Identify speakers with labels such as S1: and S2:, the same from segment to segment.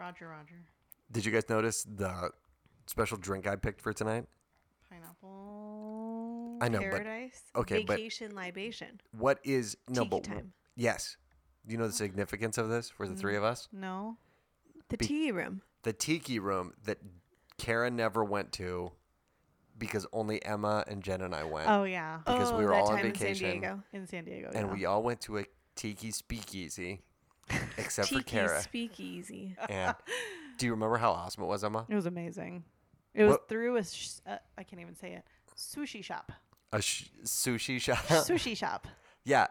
S1: Roger, Roger.
S2: Did you guys notice the special drink I picked for tonight?
S1: Pineapple.
S2: I know, but
S3: Paradise.
S2: okay, but-
S3: Vacation libation.
S2: what is no?
S3: Tiki
S2: but
S3: time.
S2: yes. Do you know the significance of this for the three of mm, us?
S1: No.
S3: The
S2: Be-
S3: tea room.
S2: The tiki room that Kara never went to because only Emma and Jen and I went,
S1: Oh yeah.
S2: Because we
S3: oh,
S2: were all on vacation.
S3: in San Diego.
S1: In San Diego.
S2: and
S1: yeah.
S2: we all went to a tiki speakeasy, except for
S3: Tiki
S2: Kara.
S3: speakeasy.
S2: and do you remember how awesome it was, Emma?
S1: It was amazing. It was
S2: What-
S1: through a. Sh- uh, I can't even say it. Sushi shop.
S2: A sh- sushi shop.
S1: Sushi shop.
S2: Yeah.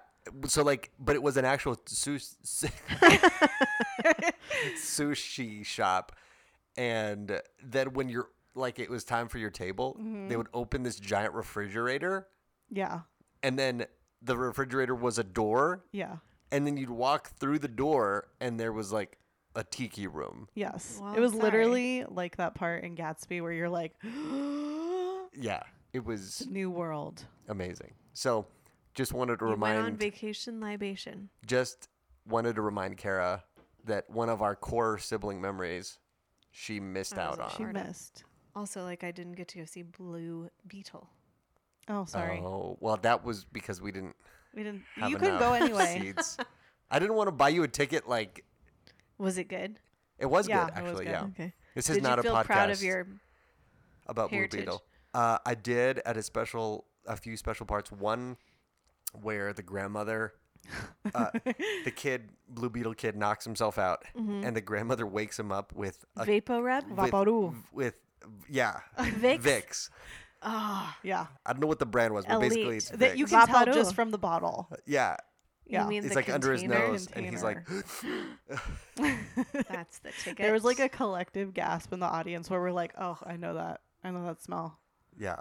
S2: So like, but it was an actual sus- sushi shop, and then when you're like, it was time for your table, they would open this giant refrigerator,
S1: Yeah.
S2: and then the refrigerator was a door,
S1: Yeah.
S2: And then you'd walk through the door, and there was like a tiki room.
S1: Yes.
S3: Well,
S1: it was
S3: sorry.
S1: literally like that part in Gatsby where you're like,
S2: Yeah, it was
S1: new world.
S2: amazing. So, just wanted to remind
S3: You went on vacation libation.
S2: just wanted to remind Kara that one of our core sibling memories, she missed
S3: I
S2: out on.
S1: She missed.
S3: Also, like I didn't get to go see Blue Beetle.
S1: Oh, sorry.
S2: Oh, well, that was because we didn't
S1: We didn't.
S2: have
S1: You couldn't
S2: enough
S1: go anyway.
S2: seats. I didn't want to buy you a ticket. Like
S3: Was it good?
S2: it was
S1: Yeah,
S2: good,
S1: it was
S2: actually.
S1: good.
S2: Yeah.
S3: Okay.
S2: This
S3: Did
S2: is not
S3: you
S2: a
S3: feel
S2: podcast
S3: proud of your?
S2: about
S3: heritage?
S2: Blue Beetle. Uh, I did at a special, a few special parts. One where the grandmother, uh, the kid, Blue Beetle kid, knocks himself out,
S3: Mm-hmm.
S2: and the grandmother wakes him up with a
S3: VapoRub?
S2: with,
S1: Vaporub.
S2: with yeah,
S3: Vicks?
S2: Vicks.
S3: Ah,
S1: Yeah.
S2: I don't know what the brand was, but basically it's
S1: That you can tell just from the bottle.
S2: yeah,
S3: you
S1: Yeah.
S3: mean
S2: it's
S3: the
S2: like under his
S3: container?
S2: nose, and he's like,
S3: That's the ticket.
S1: There was like a collective gasp in the audience where we're like, "Oh, I know that. I know that smell.
S2: yeah,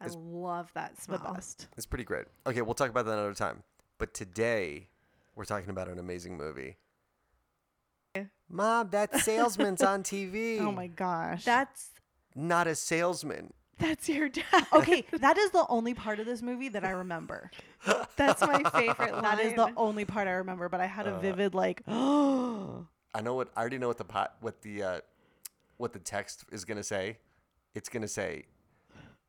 S3: I
S2: it's-
S3: love that
S1: The
S3: smell.
S1: best."
S2: It's pretty great. Okay, we'll talk about that another time. But today, we're talking about an amazing movie. Mom, that salesman's on TV.
S1: Oh my gosh.
S3: That's
S2: Not a salesman.
S3: That's your dad.
S1: okay, that is the only part of this movie that I remember.
S3: That's my favorite line.
S1: That is the only part I remember, but I had a
S2: Uh,
S1: vivid like, oh,
S2: I know what I already know what the pot what the uh, what the text is gonna say. It's gonna say,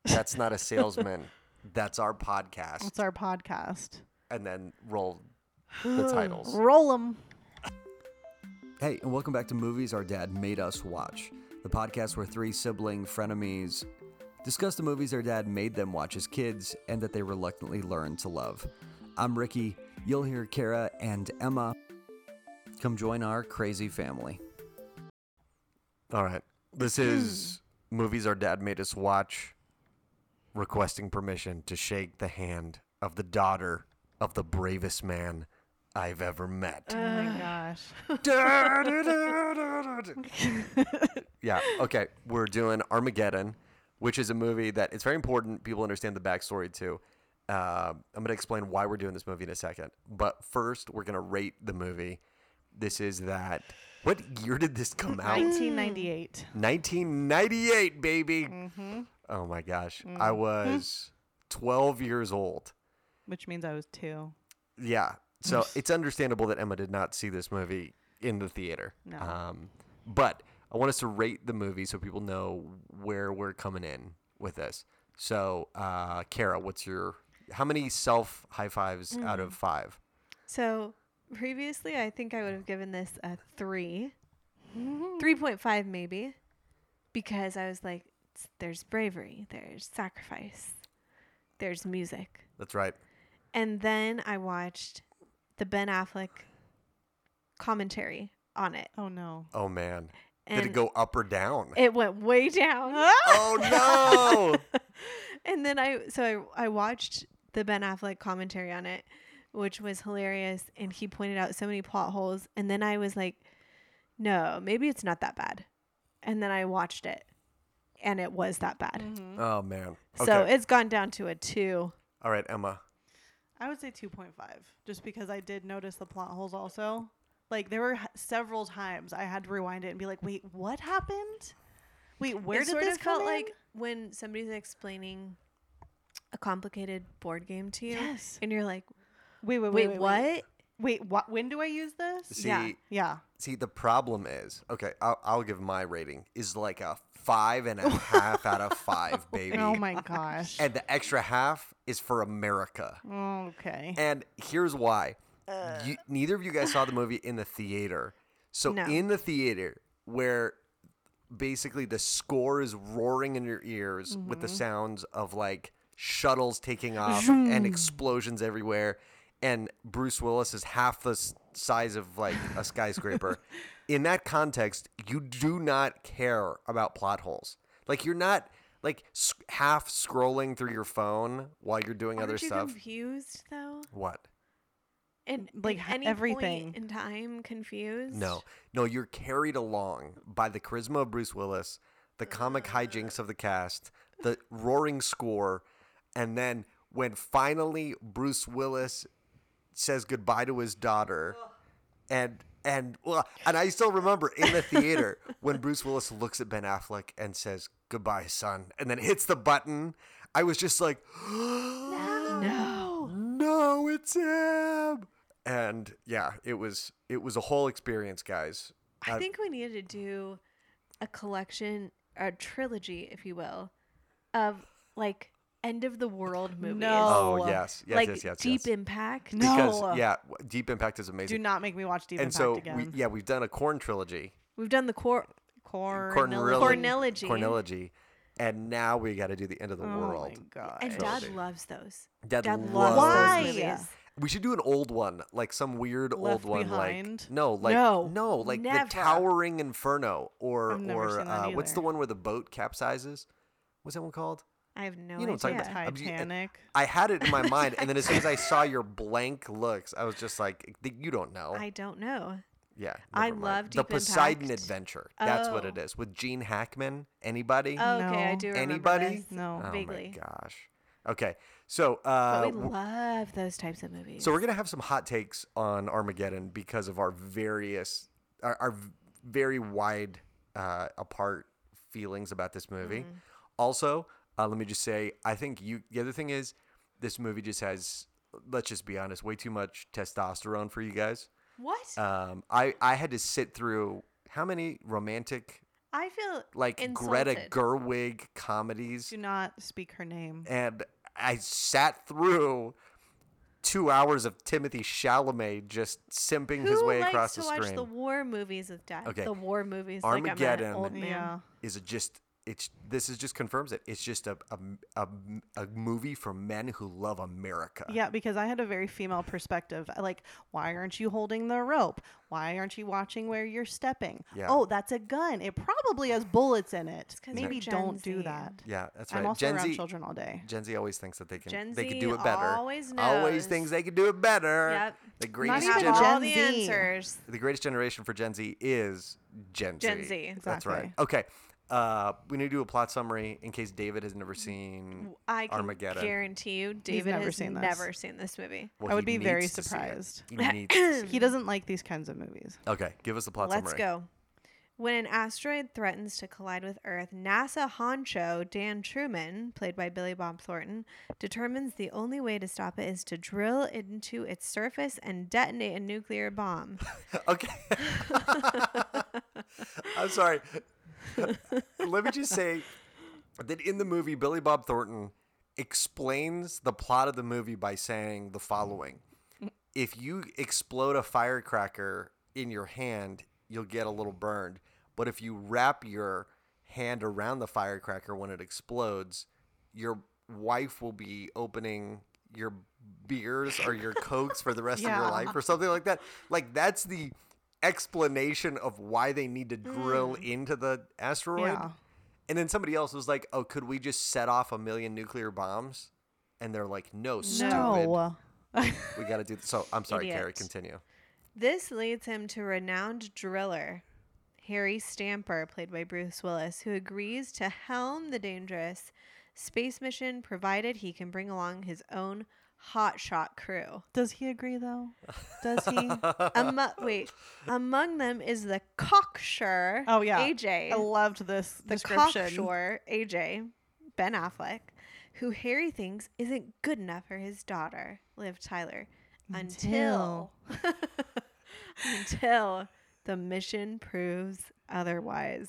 S2: "That's not a salesman. That's our podcast."
S1: it's our podcast.
S2: And then roll the titles.
S1: Roll them.
S2: Hey, and welcome back to Movies Our Dad Made Us Watch, the podcast where three sibling frenemies discuss the movies their dad made them watch as kids and that they reluctantly learned to love. I'm Ricky. You'll hear Kara and Emma. Come join our crazy family. All right. This is Movies Our Dad Made Us Watch, requesting permission to shake the hand of the daughter of the bravest man I've ever met.
S1: Oh my gosh.
S2: yeah. Okay. We're doing Armageddon, which is a movie that it's very important people understand the backstory to. Uh, I'm going to explain why we're doing this movie in a second. But first, we're going to rate the movie. This is that. What year did this come out?
S1: 1998.
S2: 1998, baby.
S1: Mm-hmm.
S2: Oh my gosh. I was 12 years old.
S1: Which means I was two.
S2: Yeah. So it's understandable that Emma did not see this movie in the theater.
S1: No.
S2: Um, but I want us to rate the movie so people know where we're coming in with this. So, uh, Kara, what's your how many self high fives out of five?
S3: So previously, I think I would have given this a three, three point five maybe, because I was like, there's bravery, there's sacrifice, there's music,
S2: That's right.
S3: and then I watched the Ben Affleck commentary on it,
S1: Oh no.
S2: Oh man,
S3: and
S2: did it go up or down?
S3: It went way down.
S2: oh no!
S3: and then I so I, I watched the Ben Affleck commentary on it, which was hilarious, and he pointed out so many plot holes, and then I was like, no, maybe it's not that bad, and then I watched it, and it was that bad. Mm-hmm.
S2: oh man.
S3: So
S2: Okay.
S3: it's gone down to a two.
S2: All right, Emma.
S1: I would say 2.5, just because I did notice the plot holes also. Like there were h- several times I had to rewind it and be like, "Wait, what happened? Wait, where
S3: it
S1: did
S3: sort
S1: this
S3: of felt
S1: in?"
S3: like when somebody's explaining a complicated board game to you,
S1: Yes.
S3: and you're like,
S1: Wait, wait,
S3: wait,
S1: wait, wait,
S3: what?
S1: wait. Wait, what? When do I use this?
S2: See,
S3: Yeah.
S1: Yeah.
S2: see, the problem is, okay, I'll, I'll give my rating is like a five and a half out of five, oh baby.
S1: Oh my gosh.
S2: And the extra half is for America.
S1: okay.
S2: And here's why. You, uh. neither of you guys saw the movie in the theater. So
S3: No.
S2: in the theater, where basically the score is roaring in your ears with the mm-hmm. sounds of like shuttles taking off and explosions everywhere, and Bruce Willis is half the size of like a skyscraper. in that context, you do not care about plot holes. Like you're not like half scrolling through your phone while you're doing
S3: Aren't
S2: other
S3: you
S2: stuff.
S3: confused though?
S2: What?
S3: And
S1: Like,
S3: like any
S1: everything.
S3: point in time confused?
S2: No, no, you're carried along by the charisma of Bruce Willis, the comic hijinks of the cast, the roaring score, and then when finally Bruce Willis says goodbye to his daughter, and and well, and I still remember in the theater when Bruce Willis looks at Ben Affleck and says goodbye, son, and then hits the button. I was just like,
S3: No.
S2: no, it's him. And yeah, it was it was a whole experience, guys.
S3: I
S2: Uh,
S3: think we needed to do a collection, a trilogy, if you will, of like end of the world movies.
S1: No.
S2: Oh yes, yes,
S3: like
S2: yes, yes.
S3: Deep
S2: yes.
S3: Impact.
S1: No.
S2: Because yeah, Deep Impact is amazing.
S1: Do not make me watch Deep
S2: and
S1: Impact
S2: so
S1: again.
S2: we yeah, we've done a corn trilogy,
S3: We've done the core
S2: Cornrilla-
S3: Cornillogy.
S2: Cornilogy, and now we got to do the end of the world.
S1: oh
S2: world.
S1: my god.
S3: And
S2: trilogy.
S3: Dad loves those.
S2: Dad,
S3: Dad
S2: loves
S3: loves
S1: Why?
S3: those movies.
S2: We should do an old one, like some weird
S1: Left
S2: old one,
S1: Behind?
S2: like no, like
S3: No,
S2: no, like
S3: never.
S2: the Towering Inferno, or or uh, what's the one where the boat capsizes? What's that one called?
S3: I have no
S2: You know what I'm
S3: idea.
S2: about.
S1: Titanic.
S2: I had it in my mind, and then as soon as I saw your blank looks, I was just like, "You don't know."
S3: I don't know.
S2: Yeah,
S3: I
S2: mind.
S3: love
S2: the
S3: Deep
S2: Poseidon
S3: Impact.
S2: Adventure. That's what
S3: Oh.
S2: it is with Gene Hackman. Anybody?
S3: Oh, okay, I do remember
S2: Anybody?
S3: this.
S1: No.
S2: oh
S3: vaguely.
S2: my gosh. Okay, so uh,
S3: But we love those types of movies.
S2: So we're gonna have some hot takes on Armageddon because of our various, our, our very wide uh, apart feelings about this movie.
S3: Mm-hmm.
S2: Also, uh, let me just say, I think you. The other thing is, this movie just has. Let's just be honest, way too much testosterone for you guys.
S3: What?
S2: Um, I I had to sit through how many romantic
S3: I feel
S2: like
S3: insulted.
S2: Greta Gerwig comedies,
S1: Do not speak her name.
S2: and I sat through two hours of Timothy Chalamet just simping
S3: Who
S2: his way
S3: likes
S2: across
S3: to
S2: the
S3: watch
S2: screen.
S3: the war movies with Dad?
S2: Okay.
S3: The war movies.
S2: Armageddon.
S3: Like I'm an old man.
S1: Yeah.
S2: Is it just? It's this is just confirms it. It's just a a, a, a movie for men who love America.
S1: Yeah, because I had a very female perspective. Like, why aren't you holding the rope? Why aren't you watching where you're stepping?
S2: Yeah.
S1: Oh, that's a gun. It probably has bullets in it. Maybe don't do that.
S2: Yeah, that's right.
S1: I'm also
S2: Gen
S1: around
S2: Z,
S1: children all day.
S2: Gen Z always thinks that they can
S3: Gen
S2: they can
S3: Z
S2: do it better.
S3: always
S2: Always thinks they can do it better.
S3: Yep.
S2: The greatest
S3: have
S1: even
S2: gener-
S3: all
S1: Gen
S3: the
S1: Z.
S3: answers.
S2: the greatest generation for Gen Z is Gen Z.
S3: Gen Z.
S2: That's right. Okay. Uh, we need to do a plot summary in case David has never seen
S3: I can
S2: Armageddon.
S3: guarantee you, David
S1: never
S3: has
S1: seen this.
S3: never seen this movie.
S2: Well,
S1: I would
S2: he
S1: be very
S2: needs to see it.
S1: surprised.
S2: He needs to see
S1: He doesn't like these kinds of movies.
S2: Okay, give us the plot summary.
S3: Let's
S2: summary.
S3: go. When an asteroid threatens to collide with Earth, NASA honcho Dan Truman, played by Billy Bob Thornton, determines the only way to stop it is to drill into its surface and detonate a nuclear bomb.
S2: Okay. I'm sorry. Let me just say that in the movie, Billy Bob Thornton explains the plot of the movie by saying the following If you explode a firecracker in your hand, you'll get a little burned. But if you wrap your hand around the firecracker when it explodes, your wife will be opening your beers or your cokes for the rest of your life or something like that. Like that's the explanation of why they need to drill hmm. into the asteroid.
S1: Yeah.
S2: And then somebody else was like, "Oh, could we just set off a million nuclear bombs?" And they're like, "No, stupid. We got to do." This. So I'm sorry, Carrie. Continue.
S3: This leads him to renowned driller Harry Stamper, played by Bruce Willis, who agrees to helm the dangerous space mission provided he can bring along his own hotshot crew.
S1: Does he agree though? Does he?
S3: Amo- wait, among them is the cocksure.
S1: Oh, yeah.
S3: AJ.
S1: I loved this
S3: the
S1: description.
S3: cocksure AJ Ben Affleck, who Harry thinks isn't good enough for his daughter, Liv Tyler. until until the mission proves otherwise.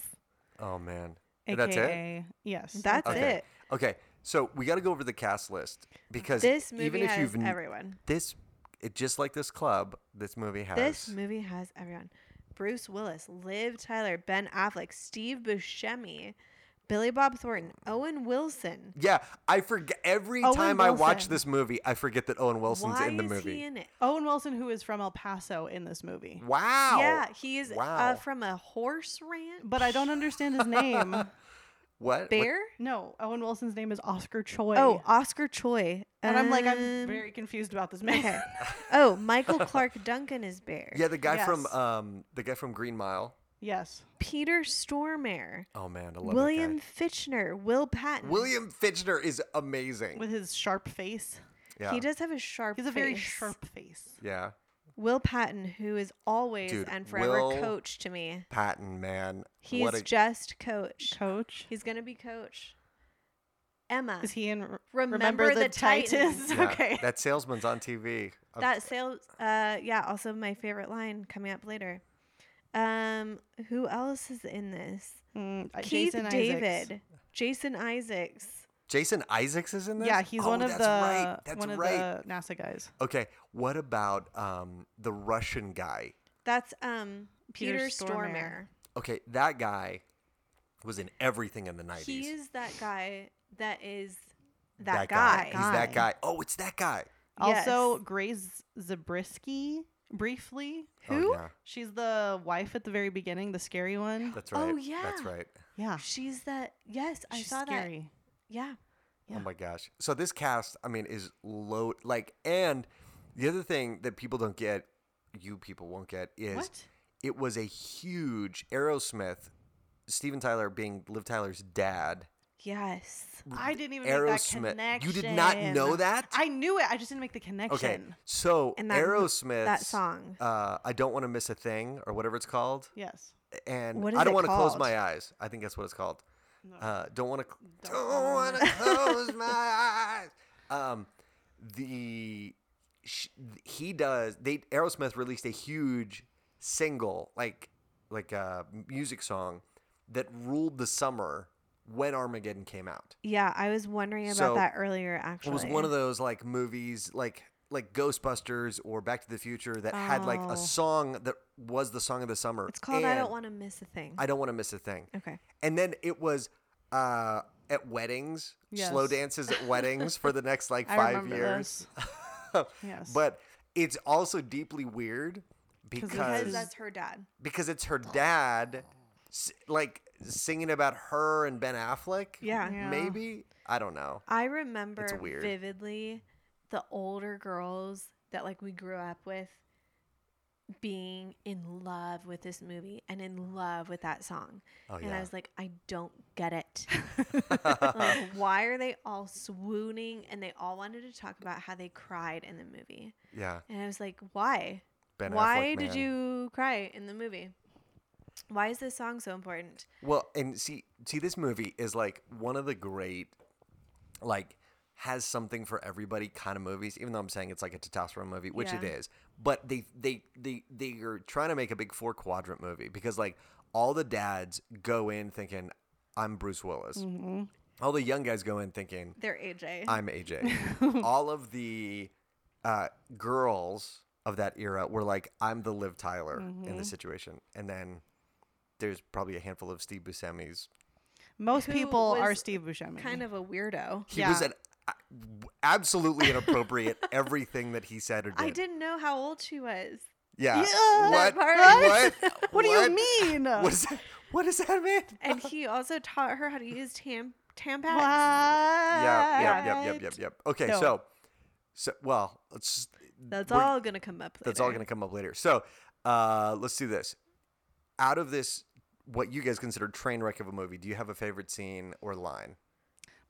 S2: Oh man.
S1: AKA,
S2: That's it.
S1: Yes.
S3: That's
S2: Okay.
S3: it.
S2: Okay, so we got to go over the cast list because
S3: This movie
S2: even if
S3: has
S2: you've n-
S3: everyone.
S2: this, it just like this club, this movie has.
S3: This movie has everyone. Bruce Willis, Liv Tyler, Ben Affleck, Steve Buscemi, Billy Bob Thornton, Owen Wilson.
S2: yeah, I forget every
S1: Owen
S2: time I watch this movie, I forget that Owen Wilson's
S3: Why
S2: in the
S3: is
S2: movie.
S3: he in it?
S1: Owen Wilson, who is from El Paso in this movie.
S2: wow.
S3: Yeah, he is
S2: Wow.
S3: uh, from a horse ranch.
S1: But I don't understand his name.
S2: What? What-
S3: Bear?
S1: no, Owen Wilson's name is Oscar Choi.
S3: Oh, Oscar Choi.
S1: and I'm like, I'm
S3: Um,
S1: very confused about this man.
S3: okay. oh, Michael Clark Duncan is Bear.
S2: Yeah, the guy from um, the guy from Green Mile.
S1: yes.
S3: Peter Stormare,
S2: Oh man, I love
S3: William
S2: that
S3: Fichtner, Will Patton.
S2: William Fichtner is amazing.
S1: With his sharp face.
S2: yeah.
S3: He does have a sharp.
S1: He's a very sharp face.
S2: yeah.
S3: Will Patton, who is always
S2: Dude,
S3: and forever
S2: Will-
S3: coach to me.
S2: Patton, man.
S3: He's
S2: what a
S3: just coach.
S1: Coach.
S3: He's gonna be coach. Emma.
S1: Is he in R-
S3: Remember the Titans.
S2: yeah,
S1: okay.
S2: That salesman's on TV. I'm-
S3: that sales uh yeah, also my favorite line coming up later. Um who else is in this?
S1: Mm, uh,
S3: Keith
S1: Jason Isaacs.
S3: David. Jason Isaacs.
S2: Jason Isaacs is in this.
S1: Yeah, he's
S2: Oh,
S1: one of
S2: that's
S1: the
S2: right. That's
S1: one of
S2: right.
S1: the NASA guys.
S2: Okay, what about um the Russian guy?
S3: That's um
S1: Peter
S3: Peter,
S1: Stormare.
S3: Stormare.
S2: Okay, that guy was in everything in the nineties.
S3: He is that guy that is that, guy.
S2: He's that
S1: Guy.
S2: guy. Oh, it's that guy.
S1: Also,
S3: Yes.
S1: Grace Zabriskie, briefly.
S3: Who?
S2: Oh, yeah,
S1: She's the wife at the very beginning, the scary one.
S2: that's right.
S3: Oh, yeah.
S2: That's right.
S1: Yeah.
S3: She's that yes, I saw
S1: scary.
S3: that. Yeah.
S1: Yeah.
S2: Oh my gosh. So this cast, I mean, is low. like and the other thing that people don't get, you people won't get, is
S1: What?
S2: it was a huge Aerosmith, Steven Tyler being Liv Tyler's dad.
S3: Yes.
S1: I didn't even make
S2: Aerosmith.
S1: that connection.
S2: You did not know that?
S1: I knew it. I just didn't make the connection.
S2: Okay, so
S3: And that
S2: Aerosmith,
S3: that song.
S2: uh, I don't want to miss a thing or whatever it's called,
S1: Yes.
S2: and I don't want to close my eyes. I think that's what it's called. Uh, don't want to.
S1: Don't
S2: want to close my eyes. Um, the sh- he does. They Aerosmith released a huge single, like like a music song that ruled the summer when Armageddon came out.
S3: Yeah, I was wondering about
S2: So,
S3: that earlier actually.
S2: It was one of those like movies, like like Ghostbusters or Back to the Future, that had like
S1: Oh.
S2: a song that was the song of the summer.
S3: It's called I
S2: and
S3: Don't Want to Miss a Thing.
S2: I don't want to miss a thing.
S3: okay.
S2: And then it was uh, at weddings, slow dances at weddings for the next like
S1: I
S2: five
S1: remember
S2: years.
S1: Yes.
S2: But it's also deeply weird because
S3: Because
S1: Because-
S3: that's her dad.
S2: because it's her dad, s- like singing about her and Ben Affleck.
S3: Yeah.
S1: Yeah.
S2: Maybe I don't know.
S3: I remember
S2: weird.
S3: vividly the older girls that like we grew up with being in love with this movie and in love with that song.
S2: Oh
S3: and I was like, I don't get it. like, why are they all swooning? And they all wanted to talk about how they cried in the movie.
S2: yeah.
S3: And I was like, why?
S2: Ben
S3: why
S2: Affleck,
S3: did
S2: man.
S3: you cry in the movie? Why is this song so important?
S2: Well, and see, see, this movie is like one of the great, like, has something for everybody kind of movies. Even though I'm saying it's like a testosterone movie, which it
S3: Yeah.
S2: is, but they they they they are trying to make a big four quadrant movie because like all the dads go in thinking I'm Bruce Willis,
S1: hmm
S2: all the young guys go in thinking
S3: They're AJ.
S2: I'm AJ. all of the uh, girls of that era were like, I'm the Liv Tyler in
S1: Mhm.
S2: this situation, and then there's probably a handful of Steve Buscemi's
S1: Most
S3: Who
S1: people are Steve Buscemi.
S3: kind of a weirdo.
S2: He was an a- absolutely inappropriate everything that he said or did.
S3: I didn't know how old she was.
S2: Yeah.
S1: Yeah,
S2: What?
S3: part.
S2: What?
S1: What do you mean?
S2: What, is that? what does that mean?
S3: And he also taught her how to use tam Tampax.
S1: What?
S2: Yeah. Yep. Yep. Yep. Yep. Yep. Okay.
S1: No.
S2: So, so well, let's. Just,
S3: That's all gonna come up. Later.
S2: That's all going to come up later. So, uh, let's do this. Out of this, what you guys consider train wreck of a movie, do you have a favorite scene or line?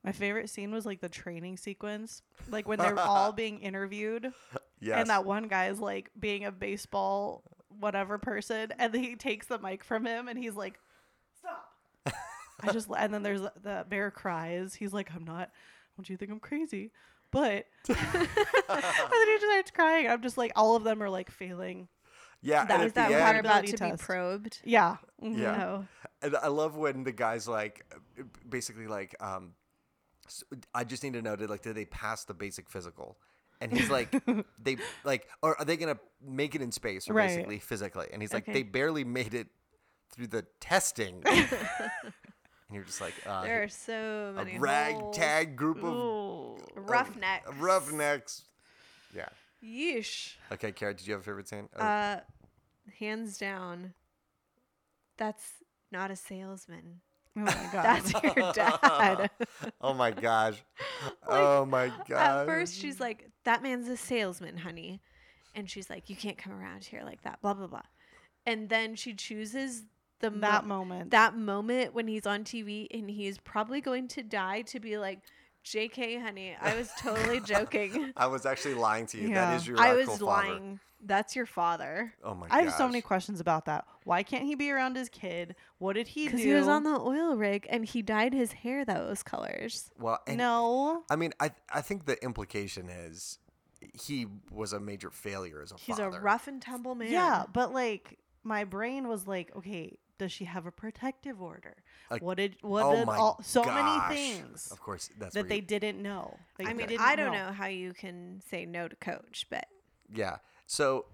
S1: My favorite scene was like the training sequence, like when they're all being interviewed,
S2: Yes.
S1: and that one guy is like being a baseball whatever person, and he takes the mic from him, and he's like, "Stop!" I just and then there's the- the bear cries. He's like, "I'm not. Don't you think I'm crazy? But and then he just starts crying. I'm just like, all of them are like failing.
S2: Yeah,
S1: That
S2: and at
S3: that
S2: the
S3: part
S2: end,
S3: about
S1: Ability
S3: to be
S1: test.
S3: probed?
S1: Yeah. Mhm.
S2: Yeah.
S3: No.
S2: And I love when the guy's like, basically like, um, s- I just need to know, did like, did they pass the basic physical? And he's like, they like, or are they gonna make it in space or
S1: Right.
S2: basically physically? And he's like,
S3: Okay.
S2: they barely made it through the testing. and you're just like, uh,
S3: There are so many
S2: a ragtag group of
S1: Ooh.
S3: roughnecks.
S2: roughnecks. Yeah.
S3: Yeesh.
S2: Okay, Kara, did you have a favorite scene? Oh,
S3: Uh, hands down, that's not a salesman.
S1: Oh my god.
S3: That's your dad.
S2: oh my gosh. oh my god.
S3: At first, she's like, "That man's a salesman, honey," and she's like, "You can't come around here like that." Blah blah blah. And then she chooses the
S1: that
S3: mo-
S1: moment.
S3: that moment when he's on TV and he's probably going to die to be like, "JK, honey, I was totally joking.
S2: I was actually lying to you. That
S1: Yeah.
S2: is your
S3: I
S2: actual
S3: was
S2: father.
S3: lying. That's your father."
S2: Oh my god.
S1: I have so many questions about that. Why can't he be around his kid? What did he do?
S3: Because he was on the oil rig and he dyed his hair those colors.
S2: Well, and
S1: no.
S2: I mean, I I think the implication is he was a major failure as a
S3: He's
S2: father.
S3: a rough and tumble man.
S1: Yeah, but like my brain was like, okay, does she have a protective order?
S2: Like,
S1: what did what
S2: oh
S1: did
S2: my
S1: all so
S2: gosh.
S1: many things
S2: Of course, that's
S1: that they
S2: you-
S1: didn't know. Like,
S3: I mean,
S1: didn't
S3: I don't know how you can say no to coach, but
S2: Yeah. So,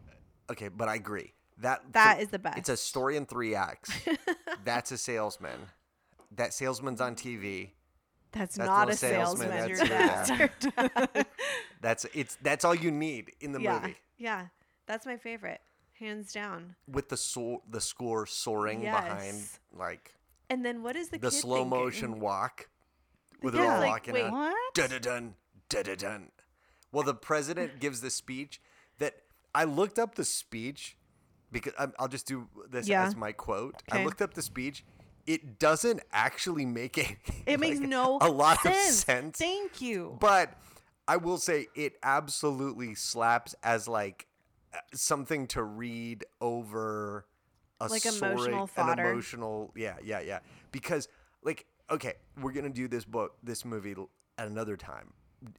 S2: okay, but I agree that
S3: that
S2: for-
S3: is the best.
S2: It's a story in three acts. That's a salesman. That salesman's on TV.
S3: That's,
S2: That's
S3: not a salesman.
S2: salesman,
S3: Your
S2: that's
S3: dad.
S2: That's it's that's all you need in the
S3: yeah,
S2: movie.
S3: yeah, that's my favorite, hands down.
S2: With the so- the score soaring behind like
S3: And then what is the
S2: the slow
S3: thinking?
S2: motion walk with it
S1: Yeah.
S2: all
S1: Like,
S2: walking
S3: wait,
S2: out.
S1: What?
S2: Dun dun dun dun dun. Well, the president gives the speech that I looked up the speech because I'm, I'll just do this
S3: Yeah.
S2: as my quote. I looked up the speech. It doesn't actually make a
S1: It makes no
S2: a lot
S1: sense.
S2: of sense.
S1: Thank you.
S2: But I will say it absolutely slaps as like something to read over a
S3: Like emotional
S2: an emotional yeah yeah yeah because like okay we're gonna do this book this movie at another time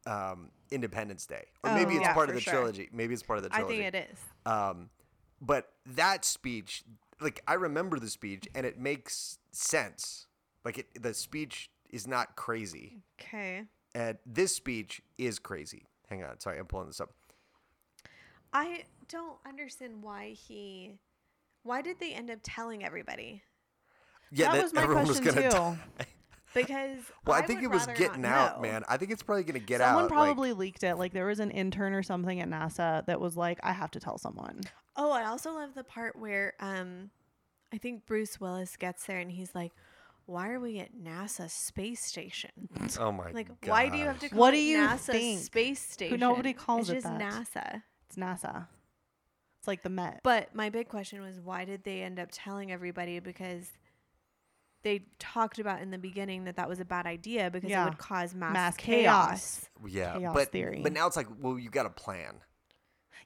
S2: um independence day or maybe
S3: Oh,
S2: it's
S3: yeah,
S2: part of the
S3: sure.
S2: trilogy maybe it's part of the trilogy.
S3: I think it is.
S2: um, but that speech, like I remember the speech, and it makes sense. Like it, the speech is not crazy,
S3: Okay.
S2: and this speech is crazy. Hang on, sorry, I'm pulling this up.
S3: I don't understand why he. Why did they end up telling everybody?
S2: Yeah,
S1: That was my
S2: everyone was
S1: question
S2: gonna
S1: too.
S2: die.
S3: Because
S2: Well, I,
S3: I
S2: think
S3: would
S2: it was getting out,
S3: know.
S2: man. I think it's probably gonna get
S1: Someone
S2: out.
S1: Someone probably leaked it. Like there was an intern or something at NASA that was like, I have to tell someone.
S3: Oh, I also love the part where um, I think Bruce Willis gets there and he's like, "Why are we at NASA space station?
S2: oh my god.
S3: Like,
S2: god.
S3: why do you have to call
S1: What do you
S3: NASA
S1: think?
S3: space station?
S1: nobody calls
S3: it's
S1: it
S3: just
S1: that.
S3: NASA."
S1: It's NASA. It's like the Met.
S3: But my big question was, why did they end up telling everybody? Because they talked about in the beginning that that was a bad idea because
S1: Yeah.
S3: it would cause mass,
S1: Mass
S3: chaos.
S1: chaos.
S2: Yeah,
S1: chaos
S2: but
S1: theory.
S2: but now it's like, well, you got a plan.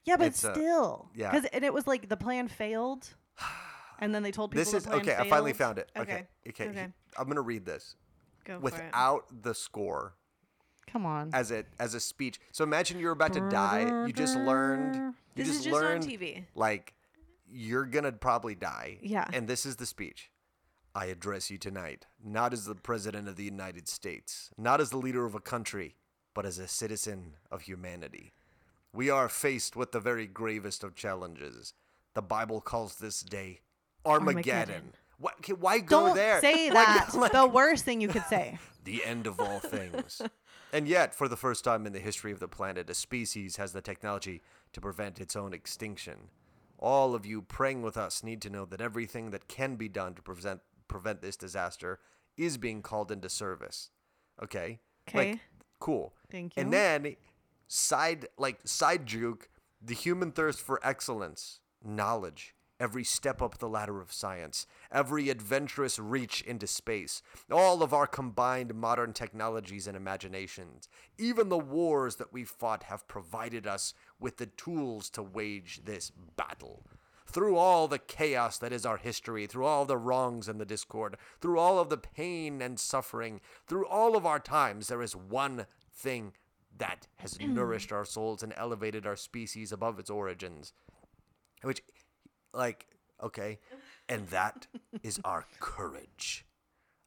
S1: yeah, but
S2: it's a-
S1: still.
S2: yeah.
S1: Because and it was like the plan failed, and then they told people
S2: This
S1: the
S2: is
S1: plan
S2: okay. I finally found it. Okay,
S3: Okay,
S2: okay.
S3: okay.
S2: I'm gonna read this
S3: Go for it.
S2: without the score.
S1: Come on.
S2: as a as a speech. So imagine you're about to die. You just learned. You
S3: This
S2: just
S3: is just
S2: learned
S3: on TV.
S2: like you're gonna probably die.
S3: Yeah.
S2: And this is the speech. I address you tonight, not as the president of the United States, not as the leader of a country, but as a citizen of humanity. We are faced with the very gravest of challenges. The Bible calls this day Armageddon.
S3: Armageddon.
S2: What, okay, why go
S1: Don't
S2: there?
S1: say
S2: Why
S1: that.
S2: like-
S1: the worst thing you could say.
S2: the end of all things. And yet, for the first time in the history of the planet, a species has the technology to prevent its own extinction. All of you praying with us need to know that everything that can be done to prevent prevent this disaster is being called into service. Okay? Like,
S3: Okay.
S2: cool.
S1: Thank you.
S2: And then side like side juke, the human thirst for excellence, knowledge, every step up the ladder of science, every adventurous reach into space, all of our combined modern technologies and imaginations, even the wars that we've fought have provided us with the tools to wage this battle. Through all the chaos that is our history, through all the wrongs and the discord, through all of the pain and suffering, through all of our times, there is one thing that has mm. nourished our souls and elevated our species above its origins. Which, like, okay, and that is our courage.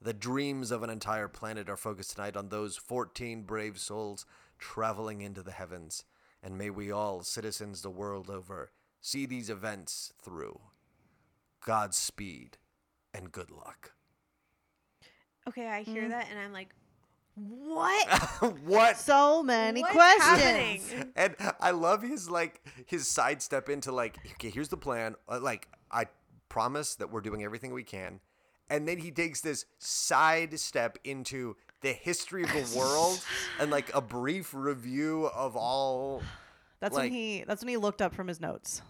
S2: The dreams of an entire planet are focused tonight on those 14 brave souls traveling into the heavens. And may we all, citizens the world over, see these events through. Godspeed and good luck.
S3: Okay, I
S1: Mm-hmm.
S3: hear that and I'm like, what?
S2: what?
S1: So many
S3: What's
S1: questions.
S3: happening?
S2: and I love his like his sidestep into like, okay, here's the plan. Uh, like, I promise that we're doing everything we can, and then he takes this sidestep into the history of the world and like a brief review of all.
S1: That's
S2: Like-
S1: when he. That's when he looked up from his notes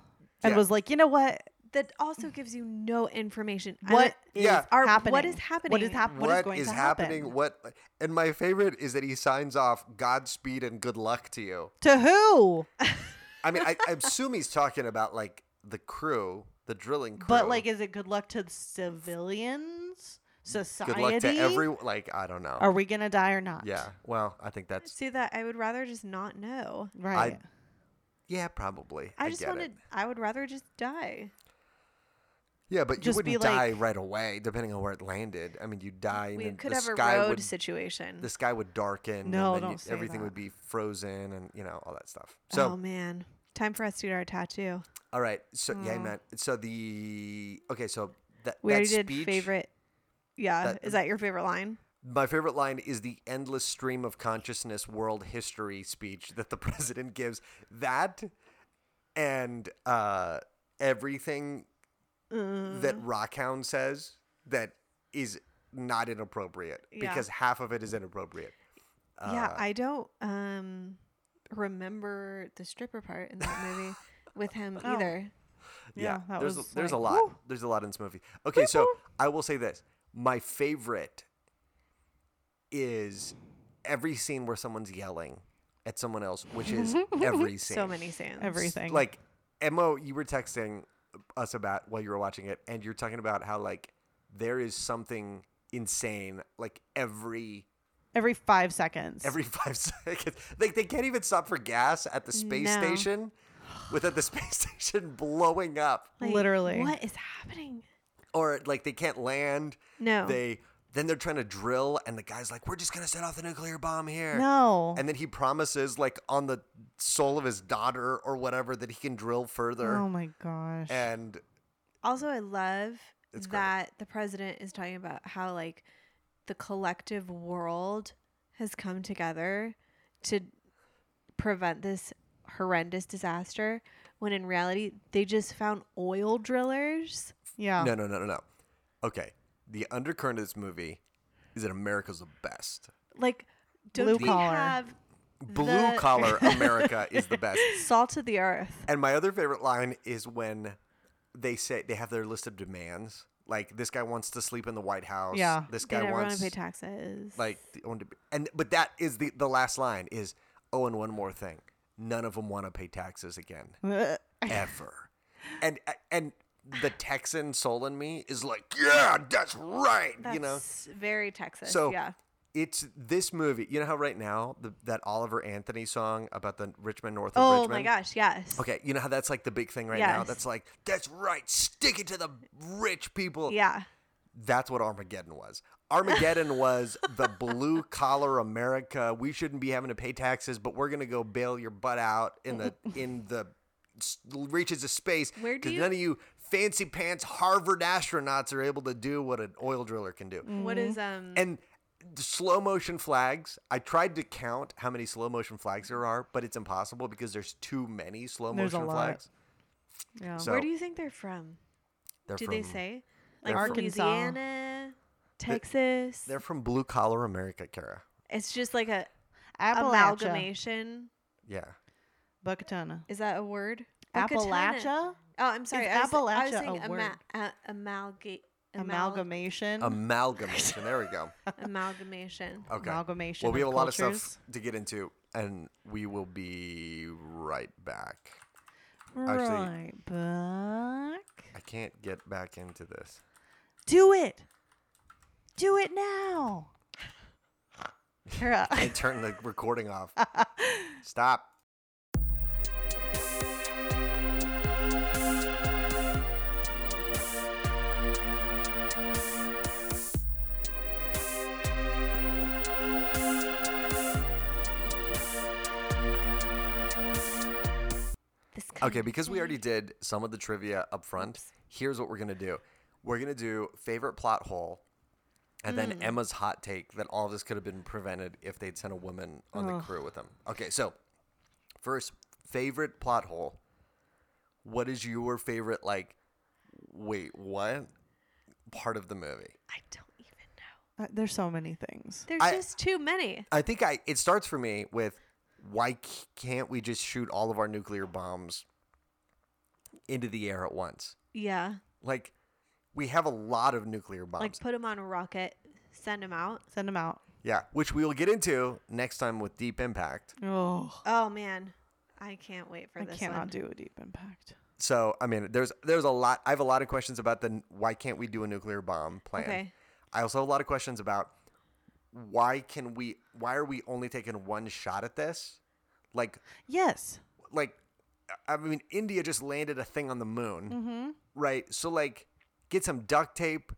S1: and
S2: Yeah.
S1: was like, you know what?
S3: That also gives you no information. I
S1: What
S3: don't-
S1: is
S2: Yeah.
S3: Are-
S1: happening?
S3: what is happening?
S1: What is happening? what is going to
S2: happening?
S1: happen?
S2: What? And my favorite is that he signs off Godspeed and good luck to you.
S1: To who?
S2: I mean, I, I assume he's talking about like the crew, the drilling crew.
S1: But like, is it good luck to civilians? Society?
S2: good luck to every like I don't know.
S1: Are we gonna die or not?
S2: Yeah. Well, I think that's
S3: See that I would rather just not know.
S1: Right.
S2: yeah, probably.
S3: I,
S2: I,
S3: just
S2: get
S3: wanted.
S2: it.
S3: I would rather just die.
S2: Yeah, but
S1: just
S2: you
S1: be
S2: wouldn't die
S1: like-
S2: right away, depending on where it landed. I mean, you die, and
S3: We
S2: then
S3: could
S2: the
S3: have a
S2: sky
S3: road
S2: would
S3: situation.
S2: the sky would darken.
S1: No,
S2: and then
S1: don't say
S2: everything
S1: that.
S2: would be frozen, and you know all that stuff. So, oh
S3: man, time for us to get our tattoo.
S2: all right. So yeah, man. So the okay. So that
S3: We
S2: that
S3: already did
S2: speech,
S3: favorite. Yeah,
S2: that-
S3: is that your favorite line?
S2: My favorite line is the endless stream of consciousness world history speech that the president gives. That and uh, everything that
S3: Mm.
S2: Rockhound says that is not inappropriate
S3: Yeah.
S2: because half of it is inappropriate.
S3: yeah,
S2: Uh,
S3: I don't um remember the stripper part in that movie with him
S1: Oh.
S3: either.
S2: yeah,
S1: Yeah, that
S2: there's
S1: was
S2: there's a lot.
S1: woo.
S2: There's a lot in this movie. Okay, so I will say this: my favorite is every scene where someone's yelling at someone else, which is every scene.
S3: So many scenes.
S1: Everything.
S2: Like Mo, you were texting us about while you were watching it, and you're talking about how like there is something insane like every
S1: every five seconds.
S2: every five seconds. Like they can't even stop for gas at the space
S3: No.
S2: station without the space station blowing up.
S3: Like,
S1: Literally.
S3: What is happening?
S2: Or like they can't land.
S3: No.
S2: They then they're trying to drill and the guy's like, We're just gonna set off the nuclear bomb here.
S1: no.
S2: And then he promises like on the soul of his daughter or whatever that he can drill further.
S1: oh my gosh.
S2: And
S3: Also, I love
S2: It's great.
S3: that the president is talking about how like the collective world has come together to prevent this horrendous disaster when in reality they just found oil drillers.
S1: yeah.
S2: no, no, no, no, no. Okay. The undercurrent of this movie is that America's the best.
S3: Like don't
S1: Blue
S3: we
S1: collar.
S3: have
S2: Blue
S3: the-
S2: collar America is the best.
S3: salt of the earth?
S2: And my other favorite line is when they say they have their list of demands. Like this guy wants to sleep in the White House.
S1: Yeah.
S2: This
S3: They
S2: guy
S3: never want
S2: wants
S3: to pay taxes.
S2: like the own to be- and but that is the the last line is oh and one more thing. None of them want to pay taxes again ever. and and the Texan soul in me is like, yeah, that's right.
S3: That's
S2: you know,
S3: very Texas.
S2: So-
S3: yeah.
S2: it's this movie. You know how right now the, that Oliver Anthony song about the Rich Men North of
S3: Oh
S2: Richmond.
S3: my gosh, yes.
S2: Okay, you know how that's like the big thing right now. That's like that's right. Stick it to the rich people.
S3: Yeah.
S2: That's what Armageddon was. Armageddon was the blue collar America. We shouldn't be having to pay taxes, but we're gonna go bail your butt out in the in the reaches of space
S3: Where do
S2: because
S3: you-
S2: none of you fancy pants Harvard astronauts are able to do what an oil driller can do.
S3: What is um
S2: And the slow motion flags. I tried to count how many slow motion flags there are, but it's impossible because there's too many slow
S1: There's a
S2: motion
S1: lot.
S2: flags.
S1: yeah.
S2: So
S3: where do you think they're from?
S2: they're
S3: Did
S2: from,
S3: they say? Like
S2: from-
S1: Arkansas.
S3: Louisiana, Texas.
S2: They're from blue collar America, Kara.
S3: It's just like a
S1: Appalachia.
S3: amalgamation.
S2: Yeah.
S1: Buckatona.
S3: Is that a word?
S1: Appalachia?
S3: Oh, I'm sorry.
S1: Is
S3: I was, I was saying
S1: a
S3: ama-
S1: word?
S3: Uh, a- amalgate.
S1: Amalgamation.
S2: Amalgamation. there we go.
S3: amalgamation.
S2: Okay.
S1: Amalgamation.
S2: Well, we have a
S1: of
S2: lot of
S1: cultures.
S2: stuff to get into, and we will be right back. Actually-
S1: Right back.
S2: I can't get back into this.
S1: Do it. Do it now. Kara.
S2: I turned the recording off. Stop. Okay, because we already did some of the trivia up front, here's what we're going to do. We're going to do favorite plot hole and then Emma's hot take that all this could have been prevented if they'd sent a woman on the crew with them. Okay, so first, favorite plot hole. What is your favorite, like, wait, what part of the movie?
S3: I don't even know.
S1: Uh, There's so many things.
S3: There's
S2: I-
S3: just too many.
S2: I think I it starts for me with why c- can't we just shoot all of our nuclear bombs into the air at once?
S3: Yeah.
S2: Like we have a lot of nuclear bombs.
S3: Like put them on a rocket, send them out.
S1: Send them out.
S2: yeah, which we will get into next time with Deep Impact.
S1: Oh,
S3: Oh man, I can't wait for
S1: I
S3: this I
S1: cannot
S3: one.
S1: do a deep impact.
S2: So, I mean, there's there's a lot I have a lot of questions about the why can't we do a nuclear bomb plan.
S3: Okay.
S2: I also have a lot of questions about why can we why are we only taking one shot at this? Like
S1: Yes.
S2: like I mean India just landed a thing on the moon.
S1: Mm-hmm.
S2: Right. So like get some duct tape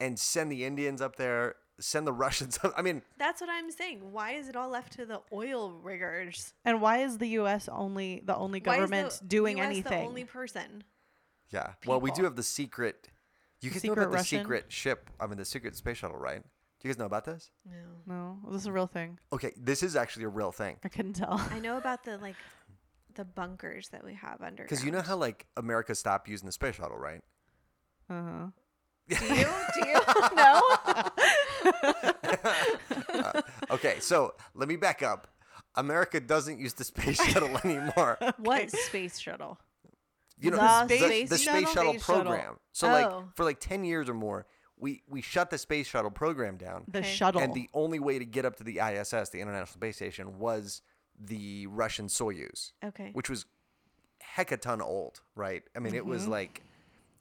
S2: and send the Indians up there, send the Russians up. I mean,
S3: That's what I'm saying. Why is it all left to the oil riggers?
S1: And why is the U.S. only the only
S3: Why is
S1: government
S3: the
S1: doing
S3: US
S1: anything?
S3: The only person.
S2: yeah. Well, we do have the secret you
S1: The
S2: guys know
S1: secret
S2: about the
S1: Russian?
S2: secret ship, I mean the secret space shuttle, right? Do you guys know about this?
S3: No.
S1: no, this is a real thing.
S2: Okay, this is actually a real thing.
S1: I couldn't tell.
S3: I know about the like the bunkers that we have under.
S2: Because you know how like America stopped using the space shuttle, right?
S1: Uh huh.
S3: Do you? Do you? no.
S2: Okay, so let me back up. America doesn't use the space shuttle anymore.
S3: What space shuttle?
S2: you know
S3: The
S2: the,
S3: space
S2: the
S3: shuttle?
S2: space shuttle
S1: Space shuttle.
S2: program. So
S3: Oh.
S2: like for like 10 years or more, we we shut the space shuttle program down.
S1: The
S3: Okay.
S1: shuttle.
S2: And the only way to get up to the ISS, the International Space Station, was the Russian Soyuz,
S3: Okay.
S2: which was heck a ton old, right? I mean, it was like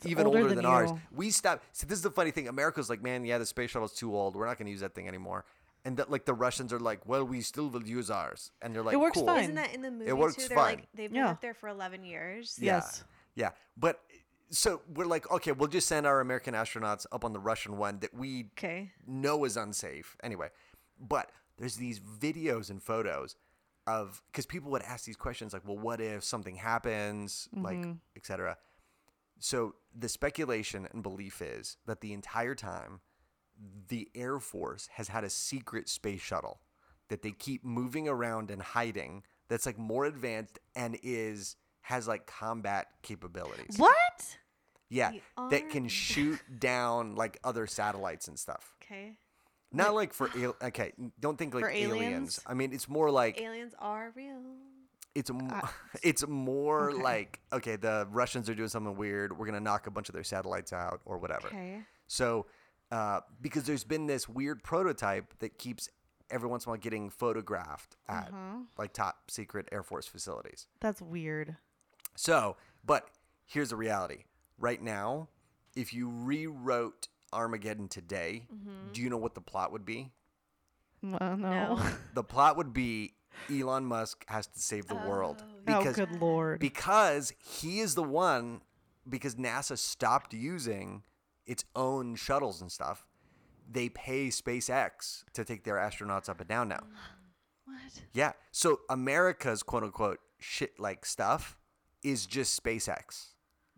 S2: even
S1: Mm-hmm. older
S2: older
S1: than
S2: than, ours. We stopped. So this is the funny thing. America's like, man, yeah, the space shuttle's too old. We're not going to use that thing anymore. And that like the Russians are like, well, we still will use ours. And they're like, it
S1: works
S2: cool.
S1: fine.
S3: Isn't that in the movie It
S2: works
S3: too? They're
S2: fine.
S3: like they've been
S1: Yeah.
S3: up there for 11 years.
S2: Yeah.
S1: Yes.
S2: Yeah, but so we're like, okay, we'll just send our American astronauts up on the Russian one that we
S3: Okay.
S2: know is unsafe anyway. But there's these videos and photos of because people would ask these questions like, well, what if something happens, like, mm-hmm. etc. So the speculation and belief is that the entire time, the Air Force has had a secret space shuttle that they keep moving around and hiding. That's like more advanced and is has like combat capabilities.
S1: What?
S2: Yeah, that can shoot down like other satellites and stuff.
S3: Okay.
S2: Not like for al- okay, don't think like
S1: For
S2: aliens.
S1: aliens?
S2: I mean, it's more like
S3: Aliens are real.
S2: it's m- it's more like okay, the Russians are doing something weird. We're gonna knock a bunch of their satellites out or whatever.
S3: Okay.
S2: So, uh, because there's been this weird prototype that keeps every once in a while getting photographed at
S1: Uh-huh.
S2: like top secret Air Force facilities.
S1: That's weird.
S2: So, but here's the reality. Right now, if you rewrote Armageddon today,
S3: Mm-hmm.
S2: do you know what the plot would be?
S1: Uh, no.
S3: No.
S2: The plot would be Elon Musk has to save the world
S1: oh,
S2: because
S1: good lord.
S2: because he is the one because NASA stopped using its own shuttles and stuff. They pay SpaceX to take their astronauts up and down now.
S1: what?
S2: Yeah. So America's quote unquote shit like stuff is just SpaceX.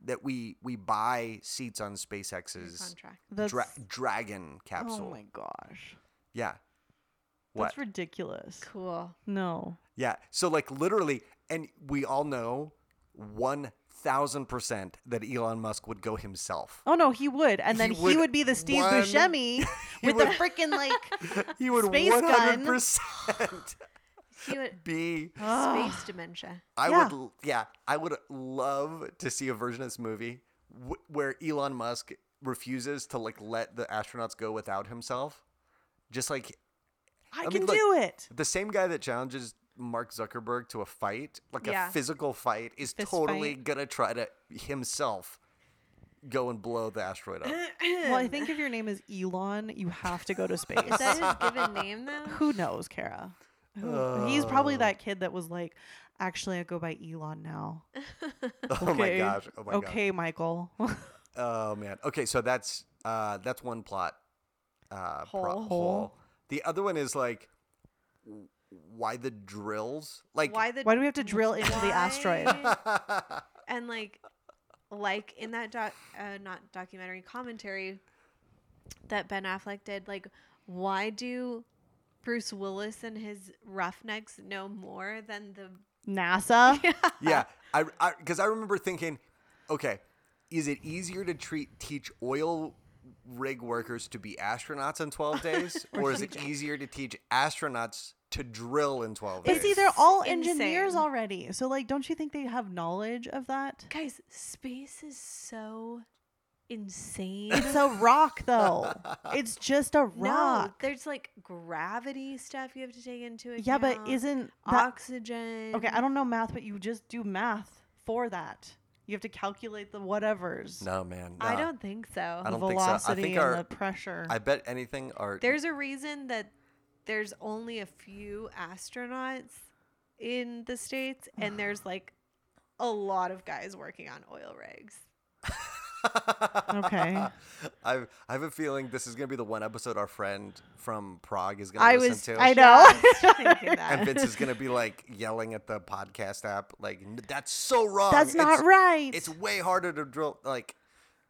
S2: That we we buy seats on SpaceX's
S1: That's
S2: dra- Dragon capsule.
S1: oh my gosh.
S2: Yeah. What?
S1: That's ridiculous.
S3: Cool.
S1: No.
S2: Yeah. So like literally, and we all know one thousand percent that Elon Musk would go himself.
S1: Oh no, he would, and then he
S2: would
S1: would, be the Steve
S2: one-
S1: Buscemi
S2: he
S1: with the freaking like
S2: He would
S1: Space gun.
S2: hundred percent
S3: He would
S2: be. Ah.
S3: space dementia.
S2: I
S1: Yeah.
S2: would. l- Yeah, I would love to see a version of this movie w- where Elon Musk refuses to like let the astronauts go without himself. Just like
S1: I,
S2: I
S1: can
S2: mean, like,
S1: do it.
S2: the same guy that challenges Mark Zuckerberg to a fight, like
S3: Yeah.
S2: a physical fight, is
S1: Fist
S2: totally
S1: fight.
S2: gonna try to himself go and blow the asteroid up.
S1: Well, I think if your name is Elon, you have to go to space.
S3: Is that his given name though?
S1: Who knows, Kara? Who- He's probably
S2: Oh.
S1: that kid that was like, actually, I go by Elon now.
S2: Oh my gosh. Oh my gosh.
S1: okay, Michael.
S2: Oh man. Okay, so that's uh that's one plot uh pro-
S1: Hole.
S2: hole. The other one is like why the drills? Like
S3: Why the
S1: Why do we have to drill into the asteroid?
S3: and like like in that doc uh, not documentary commentary that Ben Affleck did like why do Bruce Willis and his roughnecks know more than the
S1: NASA.
S2: yeah, I because I, remember thinking, okay, is it easier to treat teach oil rig workers to be astronauts in 12 days or is it easier to teach astronauts to drill in 12
S1: But
S2: days?
S1: see, they're all
S3: Insane.
S1: engineers already. So, like, don't you think they have knowledge of that?
S3: guys space is so insane
S1: It's a rock, though. It's just a rock.
S3: no
S1: rock.
S3: there's like gravity stuff you have to take into account
S1: yeah, but isn't that
S3: oxygen
S1: okay? I don't know math, but you just do math for that. You have to calculate the whatevers,
S2: no, man.
S3: I don't think so
S2: I don't think so. I
S1: velocity
S2: think
S1: and
S2: our-
S1: the pressure.
S2: I bet anything are
S3: There's a reason that there's only a few astronauts in the states, and there's like a lot of guys working on oil rigs.
S1: Okay.
S2: I've, I have a feeling this is going to be the one episode our friend from Prague is going to
S1: I
S2: listen
S1: was.
S2: to.
S1: I know.
S3: Just thinking that.
S2: and Vince is going to be like yelling at the podcast app, like, that's so wrong.
S1: That's not
S2: It's-
S1: right.
S2: It's way harder to drill. Like,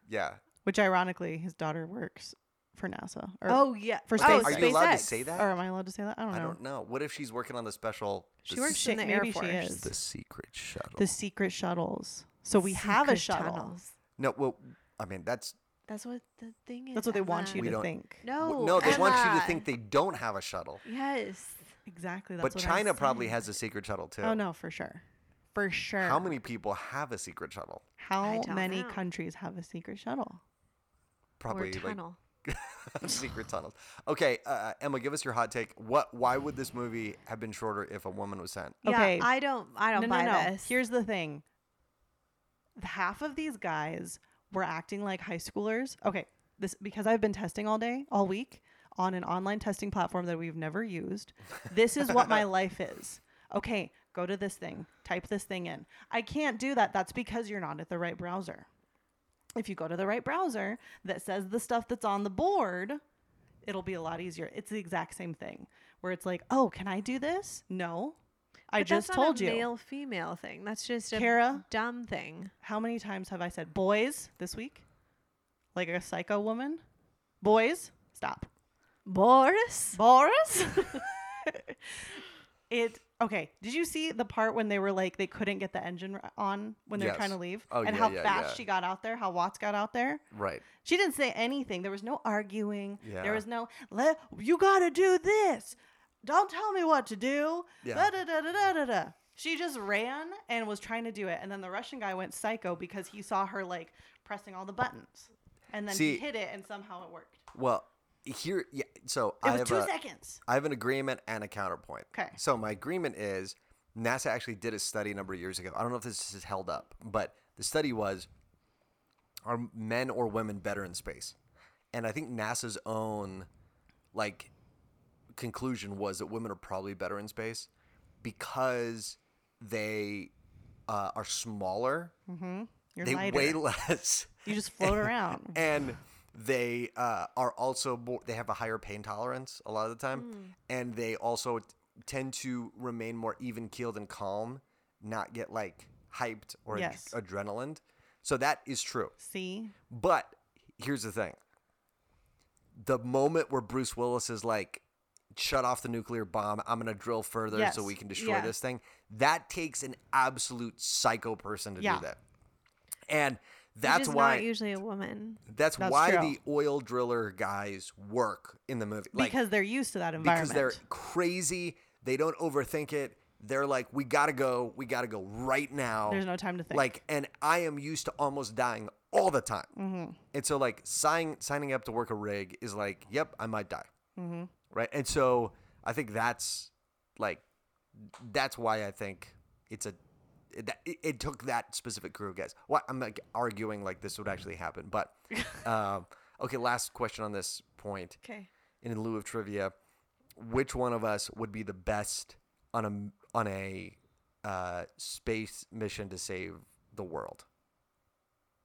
S2: yeah.
S1: Which, ironically, his daughter works for NASA. Or,
S3: oh yeah,
S1: For
S3: oh,
S1: space-
S2: Are you allowed to say that?
S1: or am I allowed to say that? I don't know.
S2: I don't know. What if she's working on the special?
S3: She works
S1: Shit,
S3: in the Air
S1: maybe she
S3: Force.
S1: is.
S2: the secret shuttle.
S1: The secret shuttles. So we have a shuttle.
S3: tunnels.
S2: No, well, I mean that's
S3: That's what the thing is.
S1: That's what they want you
S2: We
S1: to
S2: don't-
S1: think.
S3: No,
S2: no. They want you to
S3: Emma.
S2: think they don't have a shuttle,
S3: Yes.
S1: Exactly. That's
S2: but
S1: what I
S2: China probably
S1: said.
S2: has a secret shuttle too.
S1: Oh no, for sure, for sure.
S2: How many people have a secret shuttle?
S1: How
S3: don't
S1: many
S3: know.
S1: countries have a secret shuttle?
S2: Probably
S3: or tunnel.
S2: like secret tunnels. Okay, uh, Emma, give us your hot take. What? Why would this movie have been shorter if a woman was sent?
S1: Okay.
S3: Yeah, I don't. I don't
S1: no,
S3: buy
S1: no, no.
S3: this.
S1: Here's the thing. Half of these guys were acting like high schoolers. Okay, this because I've been testing all day, all week on an online testing platform that we've never used. This is what my life is. Okay, go to this thing, type this thing in. I can't do that. That's because you're not at the right browser. If you go to the right browser that says the stuff that's on the board, it'll be a lot easier. It's the exact same thing where it's like, oh, can I do this? No. I
S3: But
S1: just
S3: that's not
S1: told
S3: a
S1: you.
S3: Male female thing. That's just a
S1: Kara?
S3: dumb thing.
S1: How many times have I said boys this week? Like a psycho woman? Boys, stop.
S3: Boris.
S1: Boris? it okay. Did you see the part when they were like they couldn't get the engine on when they were trying to leave?
S2: Oh,
S1: and
S2: yeah,
S1: how
S2: yeah,
S1: fast
S2: yeah.
S1: she got out there, how Watts got out there?
S2: Right.
S1: She didn't say anything. There was no arguing.
S2: Yeah.
S1: There was no let you gotta do this. Don't tell me what to do.
S2: Yeah.
S1: Da, da, da, da, da, da. She just ran and was trying to do it. And then the Russian guy went psycho because he saw her like pressing all the buttons. And then
S2: See-
S1: he hit it and somehow it worked.
S2: Well, here, yeah. So
S1: It
S2: I
S1: was
S2: have
S1: two
S2: a,
S1: seconds.
S2: I have an agreement and a counterpoint.
S1: 'Kay.
S2: So my agreement is NASA actually did a study a number of years ago. I don't know if this is held up, but the study was are men or women better in space? And I think NASA's own like conclusion was that women are probably better in space because they uh, are smaller.
S1: You're
S2: they
S1: lighter.
S2: weigh less.
S1: you just float around.
S2: and they uh, are also more, they have a higher pain tolerance a lot of the time and they also t- tend to remain more even keeled and calm not get like hyped or ad- adrenaline so that is true
S1: See?
S2: but here's the thing the moment where bruce willis is like shut off the nuclear bomb i'm gonna drill further
S1: Yes.
S2: so we can destroy
S3: Yeah.
S2: this thing that takes an absolute psycho person to
S1: Yeah.
S2: do that and that's why
S3: not usually a woman.
S2: that's,
S1: That's
S2: why
S1: true.
S2: the oil driller guys work in the movie. Like,
S1: because they're used to that environment.
S2: because they're crazy. They don't overthink it. They're like, we gotta go. We gotta go right now.
S1: There's no time to think.
S2: Like, and I am used to almost dying all the time.
S1: Mm-hmm.
S2: And so, like, sign, signing up to work a rig is like, yep, I might die.
S1: Mm-hmm.
S2: Right. And so, I think that's like, that's why I think it's a, it, it, took that specific crew of guys. Well, I'm like arguing like this would actually happen, but um, okay. Last question on this point.
S3: Okay.
S2: In lieu of trivia, which one of us would be the best on a on a uh, space mission to save the world?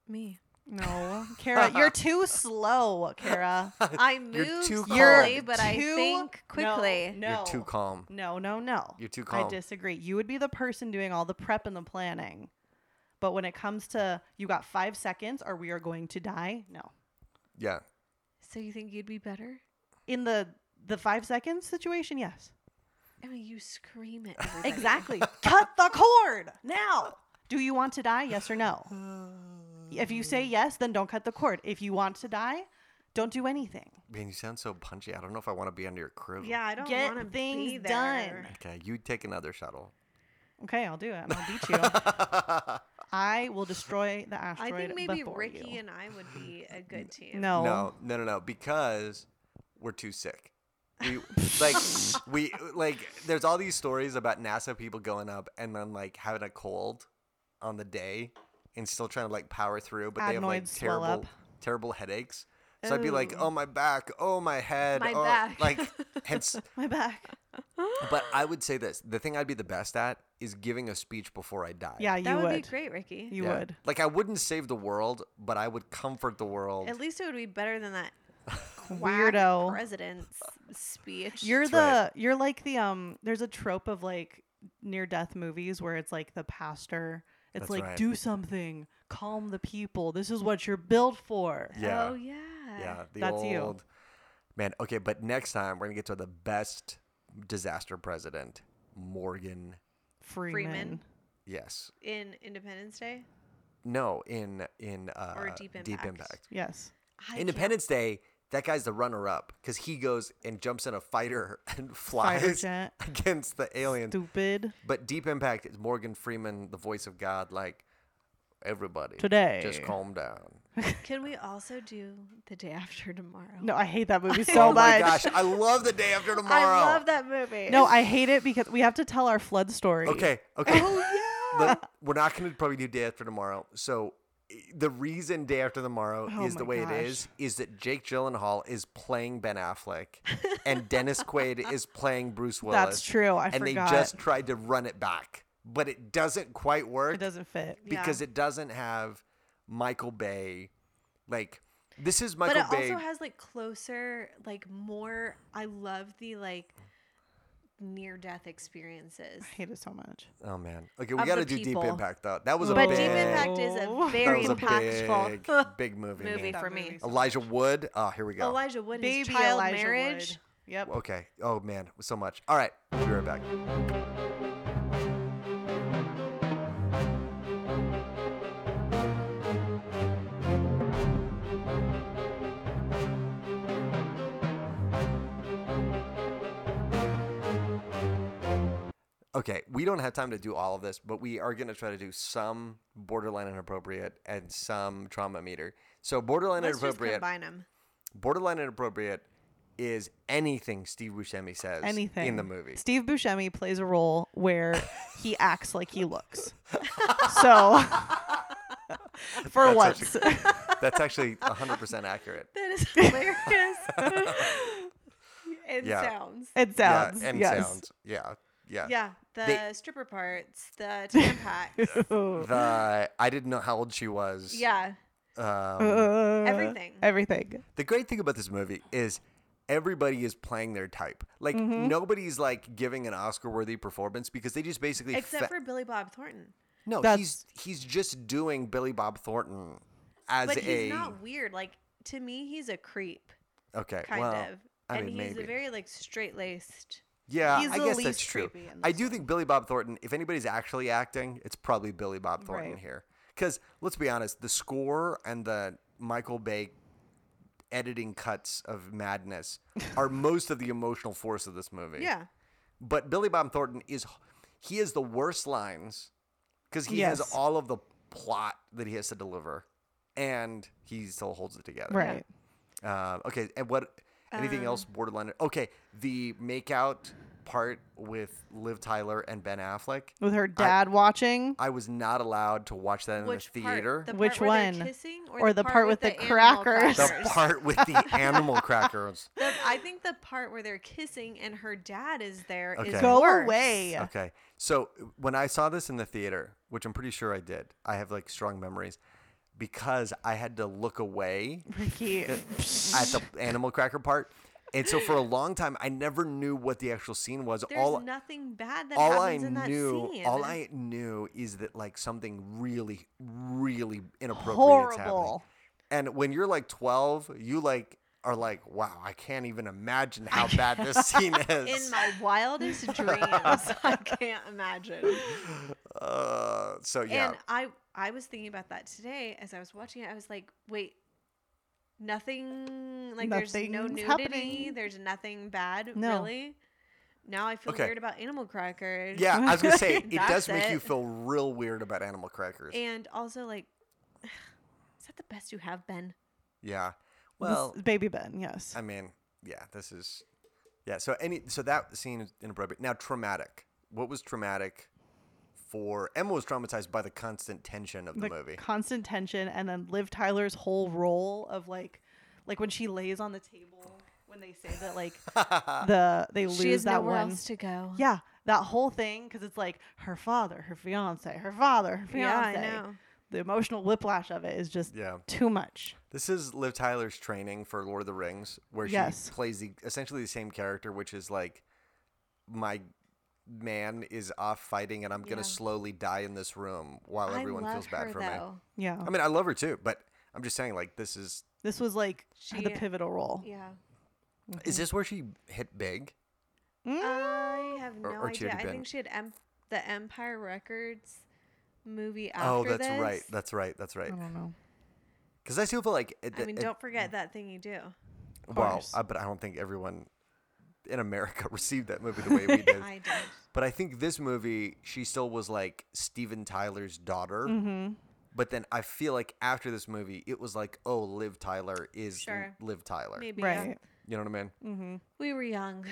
S3: Me.
S1: No, Kara, you're too slow, Kara.
S3: I
S2: You're
S3: move
S2: too
S3: slowly,
S2: calm.
S3: but I
S1: Too-
S3: think quickly.
S1: No,
S2: You're too calm.
S1: No, no, no.
S2: You're too calm.
S1: I disagree. You would be the person doing all the prep and the planning. But when it comes to you got five seconds or we are going to die, no.
S2: Yeah.
S3: So you think you'd be better?
S1: In the the five seconds situation, yes.
S3: I mean, you scream it.
S1: Exactly. Cut the cord now. Do you want to die? Yes or no? If you say yes, then don't cut the cord. If you want to die, don't do anything.
S2: Man, you sound so punchy. I don't know if I want to be under your crew.
S3: Yeah, I don't
S1: Get
S3: want to
S1: things
S3: be
S1: done.
S3: there.
S2: Okay, you take another shuttle.
S1: Okay, I'll do it. and I'll beat you. I will destroy the asteroid.
S3: I
S1: asteroid
S3: think maybe
S1: before
S3: Ricky
S1: you.
S3: and I would be a good team.
S1: No.
S2: No, no, no, no, because we're too sick. We like we like there's all these stories about NASA people going up and then like having a cold on the day and still trying to like power through, but they have like
S1: Adenoids swell
S2: terrible
S1: up.
S2: terrible headaches. So I'd be like,
S3: Ooh.
S2: oh my back, oh my head,
S3: My
S2: oh,
S3: back.
S2: like hence.
S1: My back.
S2: But I would say this: the thing I'd be the best at is giving a speech before I die.
S1: Yeah, you
S3: that would,
S1: would.
S3: be great, Ricky.
S1: You
S2: Yeah.
S1: would.
S2: Like I wouldn't save the world, but I would comfort the world.
S3: At least it would be better than that whack
S1: Weirdo.
S3: president's speech.
S1: You're
S2: That's
S1: the
S2: right.
S1: you're like the um there's a trope of like near death movies where it's like the pastor it's
S2: That's
S1: like
S2: right.
S1: do something calm the people this is what you're built for
S2: Yeah.
S3: Oh yeah.
S2: Yeah, the
S1: That's you.
S2: man. Okay, but next time we're gonna get to the best disaster president, Morgan.
S1: freeman,
S3: Freeman.
S2: Yes,
S3: In Independence Day.
S2: no, in in uh,
S3: Or Deep Impact.
S1: yes
S3: I can't-
S2: Independence Day. That guy's the runner-up because he goes and jumps in a fighter and flies
S1: jet
S2: against the aliens.
S1: stupid
S2: But Deep Impact is Morgan Freeman, the voice of God. Like everybody,
S1: today
S2: just calm down.
S3: Can we also do the day after tomorrow?
S1: no i hate that movie so
S2: oh my
S1: much
S2: gosh, I love the day after tomorrow.
S3: I love that movie.
S1: no i hate it because we have to tell our flood story
S2: Okay, okay.
S3: Oh yeah.
S2: Look, we're not going to probably do day after tomorrow. So i- the reason day after tomorrow
S1: Oh
S2: is the way it
S1: gosh.
S2: is is that Jake Gyllenhaal is playing Ben Affleck and Dennis Quaid is playing Bruce Willis.
S1: that's true i
S2: and
S1: forgot
S2: they just tried to run it back, but it doesn't quite work
S1: it doesn't fit
S2: because
S3: Yeah.
S2: it doesn't have Michael Bay. Like this is Michael Bay.
S3: but
S2: Michael
S3: it
S2: Bay.
S3: also has like closer, like more. I love the like near death experiences.
S1: i hate it so much
S2: oh man. Okay, we
S3: Of
S2: got to
S3: the
S2: do
S3: people.
S2: Deep Impact though. That was a
S3: But
S2: big,
S3: Deep Impact is a very
S2: that was a
S3: impactful
S2: big, big movie.
S3: movie
S2: man.
S3: for me.
S1: movie so
S2: Elijah Wood. Oh, here we go.
S3: Elijah Wood, his
S1: baby
S3: child
S1: elijah
S3: marriage.
S1: Wood. yep
S2: Okay. Oh man, so much. All right, we'll be right back. Okay, we don't have time to do all of this, but we are going to try to do some borderline inappropriate and some trauma meter. So borderline
S3: Let's just
S2: inappropriate,
S3: combine them.
S2: borderline inappropriate is anything Steve Buscemi says
S1: anything
S2: in the movie.
S1: Steve Buscemi plays a role where he acts like he looks. so for
S2: That's
S1: once,
S2: That's actually 100% accurate.
S3: That is hilarious. and
S2: Yeah.
S3: sounds.
S1: it sounds
S2: yeah, and
S1: yes.
S2: sounds. Yeah, yeah.
S3: Yeah, the
S2: They-
S3: stripper parts, the tampons.
S2: The I didn't know how old she was.
S3: yeah,
S2: Um,
S1: Uh,
S3: Everything.
S1: Everything.
S2: the great thing about this movie is everybody is playing their type. Like
S1: Mm-hmm.
S2: nobody's like giving an Oscar-worthy performance because they just basically
S3: except
S2: fe-
S3: for Billy Bob Thornton.
S2: no.
S1: That's-
S2: He's he's just doing Billy Bob Thornton as
S3: But
S2: a
S3: he's not weird. Like to me, he's a creep,
S2: okay.
S3: kind
S2: well,
S3: of,
S2: I
S3: and
S2: mean,
S3: he's
S2: maybe.
S3: a very like straight laced.
S2: Yeah,
S1: He's
S2: I guess that's true. I do think Billy Bob Thornton, if anybody's actually acting, it's probably Billy Bob Thornton
S1: Right.
S2: here. Because let's be honest, the score and the Michael Bay editing cuts of madness are most of the emotional force of this movie.
S3: Yeah,
S2: But Billy Bob Thornton is, he has the worst lines because he has all of the plot that he has to deliver, and he still holds it together.
S1: Right.
S2: Uh, okay, and what? Anything
S3: Um,
S2: else borderline? Okay, the makeout part with Liv Tyler and Ben Affleck.
S1: With her dad watching.
S2: I was not allowed to watch that in
S3: Which
S2: the
S3: part?
S2: theater.
S3: The
S1: Which
S3: part where
S1: one?
S3: Kissing,
S1: Or the part with the
S3: animal
S1: crackers?
S2: the part with the animal crackers.
S3: The- I think the part where they're kissing and her dad is there is
S2: Okay.
S1: Go
S3: worse.
S1: away.
S2: Okay. So when I saw this in the theater, which I'm pretty sure I did, I have like strong memories because I had to look away
S1: Ricky.
S2: at the animal cracker part. And so for a long time, I never knew what the actual scene was.
S3: There's
S2: all
S3: nothing bad that
S2: all I
S3: happens in that
S2: knew,
S3: scene.
S2: all I knew is that like something really, really inappropriate is happening. And when you're like 12, you like are like, wow, I can't even imagine how bad this scene is.
S3: in my wildest dreams, I can't imagine.
S2: uh, so yeah,
S3: And I I was thinking about that today as I was watching it. I was like, wait, nothing like there's no nudity,
S1: happening.
S3: there's nothing bad,
S1: No.
S3: really. Now I feel
S2: Okay.
S3: weird about animal crackers.
S2: yeah. I was gonna say it does
S3: That's
S2: make you feel real weird about animal crackers.
S3: And also like is that the best you have, Ben?
S2: yeah.
S1: This-
S2: Well,
S1: baby Ben, yes.
S2: I mean, yeah, this is, yeah. So any, so that scene is inappropriate. Now, traumatic. What was traumatic for Emma? Was traumatized by the constant tension of the,
S1: the
S2: movie.
S1: constant tension and then Liv Tyler's whole role of like like when she lays on the table when they say that like the they lose
S3: She has
S1: that
S3: nowhere
S1: one
S3: else to go.
S1: yeah that whole thing because it's like her father her fiance her father her
S3: Yeah, I know.
S1: the emotional whiplash of it is just
S2: yeah.
S1: too much
S2: This is Liv Tyler's training for Lord of the Rings, where
S1: Yes.
S2: she plays the essentially the same character, which is like, my man is off fighting, and I'm
S3: Yeah.
S2: gonna slowly die in this room while
S3: I
S2: everyone feels bad
S3: her
S2: for me.
S1: yeah
S2: I mean, I love her too, but I'm just saying, like, this is
S1: this was like
S3: She-
S1: the pivotal role
S3: Yeah.
S2: is this where she hit big?
S3: I have no
S2: Or- or
S3: idea. I think she had em- the Empire Records movie after
S2: Oh, that's
S3: this.
S2: right. That's right. That's right.
S1: I don't know
S2: Because I still feel like it,
S3: I mean,
S2: it-
S3: don't forget that thing you do.
S2: well,
S1: course.
S2: uh, but I don't think everyone in America received that movie the way we did.
S3: I did.
S2: But I think this movie, she still was like Steven Tyler's daughter.
S1: mm-hmm
S2: But then I feel like after this movie, it was like, oh, Liv Tyler is
S3: Sure.
S2: Liv Tyler.
S3: Maybe. yeah.
S1: right
S2: You know what I mean?
S1: mm-hmm
S3: We were young.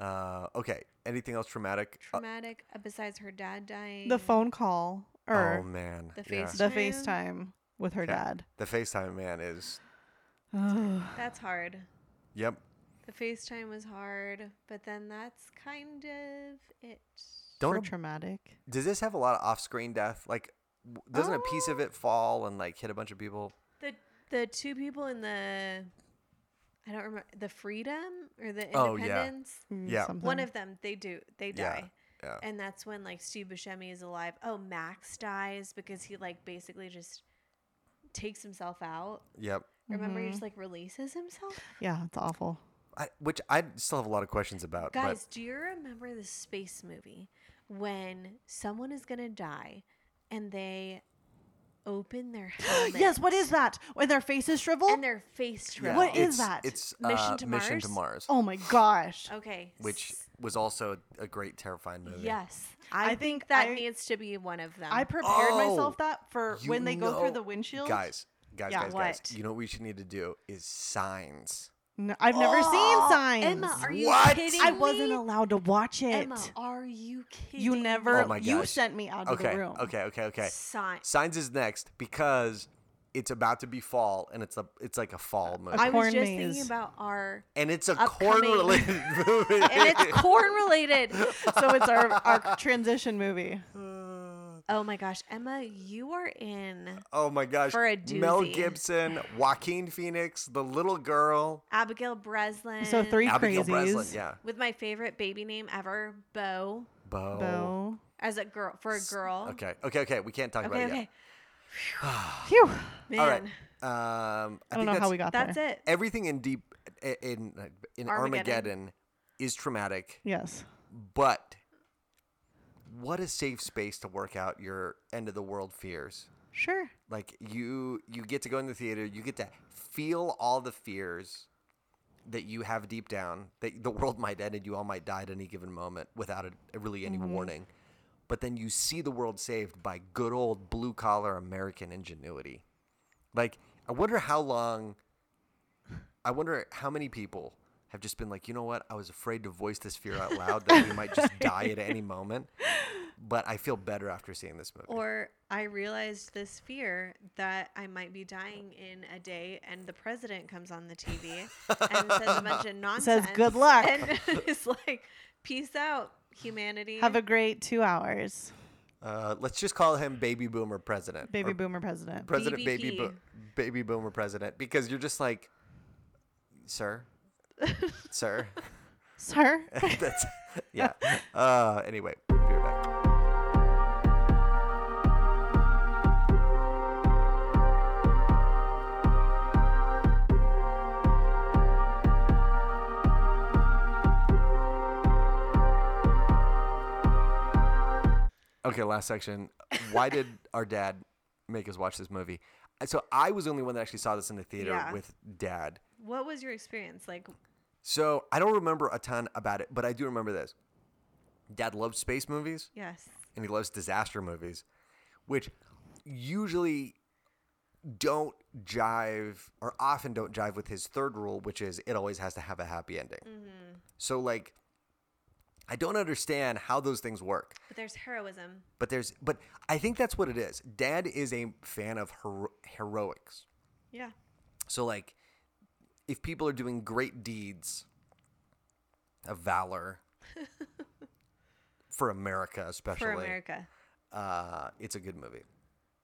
S2: Uh, okay. Anything else traumatic? Uh,
S3: Traumatic uh, besides her dad dying.
S1: the phone call or
S2: oh man,
S3: The
S2: yeah.
S3: face-
S1: the
S3: FaceTime?
S1: FaceTime with her
S2: Yeah.
S1: dad
S2: The FaceTime man is.
S3: That's hard.
S2: Yep.
S3: The FaceTime was hard, but then that's kind of it.
S2: Don't
S1: traumatic
S2: Does this have a lot of off-screen death? Like, doesn't a piece of
S1: Oh.
S2: it fall and like hit a bunch of people?
S3: The the two people in the I don't remember the freedom or the
S2: Oh, yeah.
S3: independence.
S1: Mm,
S2: Yeah.
S3: One of them, they do, they die.
S2: yeah.
S3: And that's when like Steve Buscemi is alive. Oh, Max dies because he like basically just takes himself out.
S2: Yep.
S3: Remember, he
S1: Mhm.
S3: just like releases himself.
S1: yeah it's awful
S2: I, which I still have a lot of questions about.
S3: Guys, do you remember the space movie when someone is gonna die and they open their helmet?
S1: yes what is that when their face faces shrivel
S3: And their face
S2: but
S3: shrivel.
S1: What is
S2: it's,
S1: that?
S2: It's
S3: Mission
S2: uh,
S3: to
S2: Mission to
S3: Mars?
S2: Mars,
S1: oh my gosh
S3: Okay.
S2: which was also a great, terrifying movie.
S3: Yes,
S1: I
S3: I,
S1: think
S3: think that
S1: I-
S3: needs to be one of them.
S1: I prepared
S2: Oh,
S1: myself that for when they go through the windshield.
S2: Guys, guys,
S1: Yeah.
S2: guys, guys. You know what we should need to do is signs.
S1: No, I've never
S2: Oh,
S1: seen signs.
S3: Emma, are you
S2: What?
S3: kidding
S1: I wasn't allowed to watch it.
S3: Emma, are you kidding?
S1: you never.
S2: Oh my
S1: you sent me out of the room.
S2: okay, okay, okay.
S3: Sign.
S2: Signs is next because it's about to be fall and it's a it's like a fall movie.
S3: I was just
S1: maze.
S3: thinking about our,
S2: and it's a
S3: upcoming-
S2: corn related movie.
S3: and it's corn related.
S1: so it's our our transition movie.
S3: Oh my gosh, Emma, you are in
S2: oh my gosh.
S3: For a doozy. Mel.
S2: Gibson, Joaquin Phoenix, the little girl,
S3: Abigail Breslin.
S1: So three
S2: Abigail
S1: crazies.
S2: Breslin, yeah.
S3: with my favorite baby name ever, Bo,
S2: Bo.
S1: Bo.
S3: as a girl for a girl.
S2: Okay, okay, okay. We can't talk
S3: Okay,
S2: about it
S3: okay.
S1: Phew.
S3: Man,
S2: All right. Um, I,
S1: I don't know
S2: that's
S1: how we got
S3: that's
S1: there.
S3: it.
S2: everything in deep in in Armageddon.
S3: Armageddon.
S2: is traumatic,
S1: Yes.
S2: but what a safe space to work out your end of the world fears.
S1: Sure.
S2: Like you you get to go in the theater, you get to feel all the fears that you have deep down that the world might end and you all might die at any given moment without a, really any mm-hmm. warning. But then you see the world saved by good old blue collar American ingenuity. Like I wonder how long I wonder how many people have just been like, you know what? I was afraid to voice this fear out loud that we might just die at any moment. But I feel better after seeing this movie.
S3: Or I realized this fear that I might be dying in a day, and the president comes on the TV and says a bunch of nonsense.
S1: Says "Good luck."
S3: And it's like, peace out, humanity.
S1: Have a great two hours,
S2: Uh, let's just call him Baby Boomer President.
S1: baby boomer president.
S2: President Baby Bo- Baby Boomer President because you're just like, sir, sir.
S1: Sir,
S2: That's yeah. Uh, anyway, be right back. Okay, last section. Why did our dad make us watch this movie? So I was the only one that actually saw this in the theater
S3: Yeah.
S2: with dad.
S3: what was your experience like?
S2: So I don't remember a ton about it, but I do remember this. Dad loves space movies
S3: Yes.
S2: and he loves disaster movies, which usually don't jive or often don't jive with his third rule, which is it always has to have a happy ending. Mm-hmm. So like I don't understand how those things work.
S3: But there's heroism.
S2: But there's but I think that's what it is. Dad is a fan of hero- heroics.
S3: Yeah.
S2: So like if people are doing great deeds of valor for America especially
S3: For America.
S2: uh it's a good movie.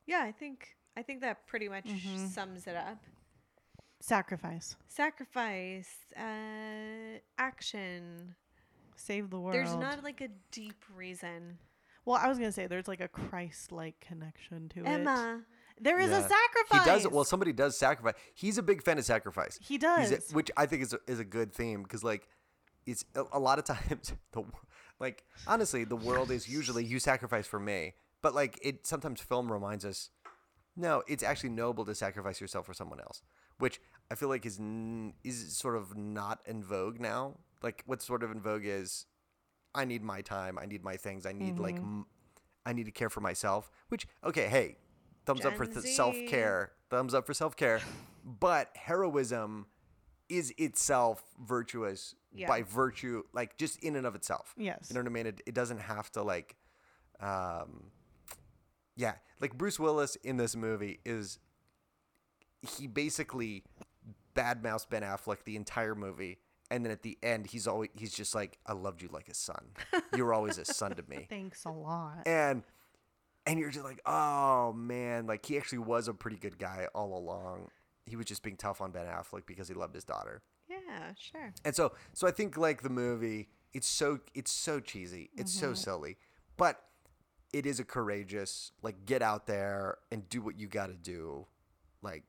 S3: Yeah, I think I think that pretty much
S1: Mm-hmm.
S3: sums it up.
S1: sacrifice,
S3: Sacrifice, uh, action.
S1: save the world.
S3: There's not like a deep reason.
S1: Well, I was gonna say there's like a Christ-like connection to it.
S3: Emma.
S1: There is
S2: Yeah.
S1: a sacrifice.
S2: He does well somebody does sacrifice. He's a big fan of sacrifice.
S1: He does.
S2: A, which I think is a, is a good theme because like it's a, a lot of times the like honestly the world is usually you sacrifice for me, but like it sometimes film reminds us no, it's actually noble to sacrifice yourself for someone else, which I feel like is n- is sort of not in vogue now. Like what's sort of in vogue is I need my time, I need my things, I need like mm-hmm. m- I need to care for myself. Which okay, hey, thumbs up for th- self care, thumbs up for self care, but heroism is itself virtuous
S3: Yeah.
S2: by virtue, like just in and of itself.
S1: Yes.
S2: You know what I mean? It, it doesn't have to like, um, yeah, like Bruce Willis in this movie is he basically badmouths Ben Affleck the entire movie, and then at the end he's always he's just like, "I loved you like a son. You were always a son to me,"
S1: Thanks a lot.
S2: and and you're just like, "Oh man!" Like he actually was a pretty good guy all along. He was just being tough on Ben Affleck because he loved his daughter.
S3: Yeah, sure.
S2: And so so I think like the movie, it's so it's so cheesy. It's so mm-hmm. silly. But it is a courageous like get out there and do what you got to do like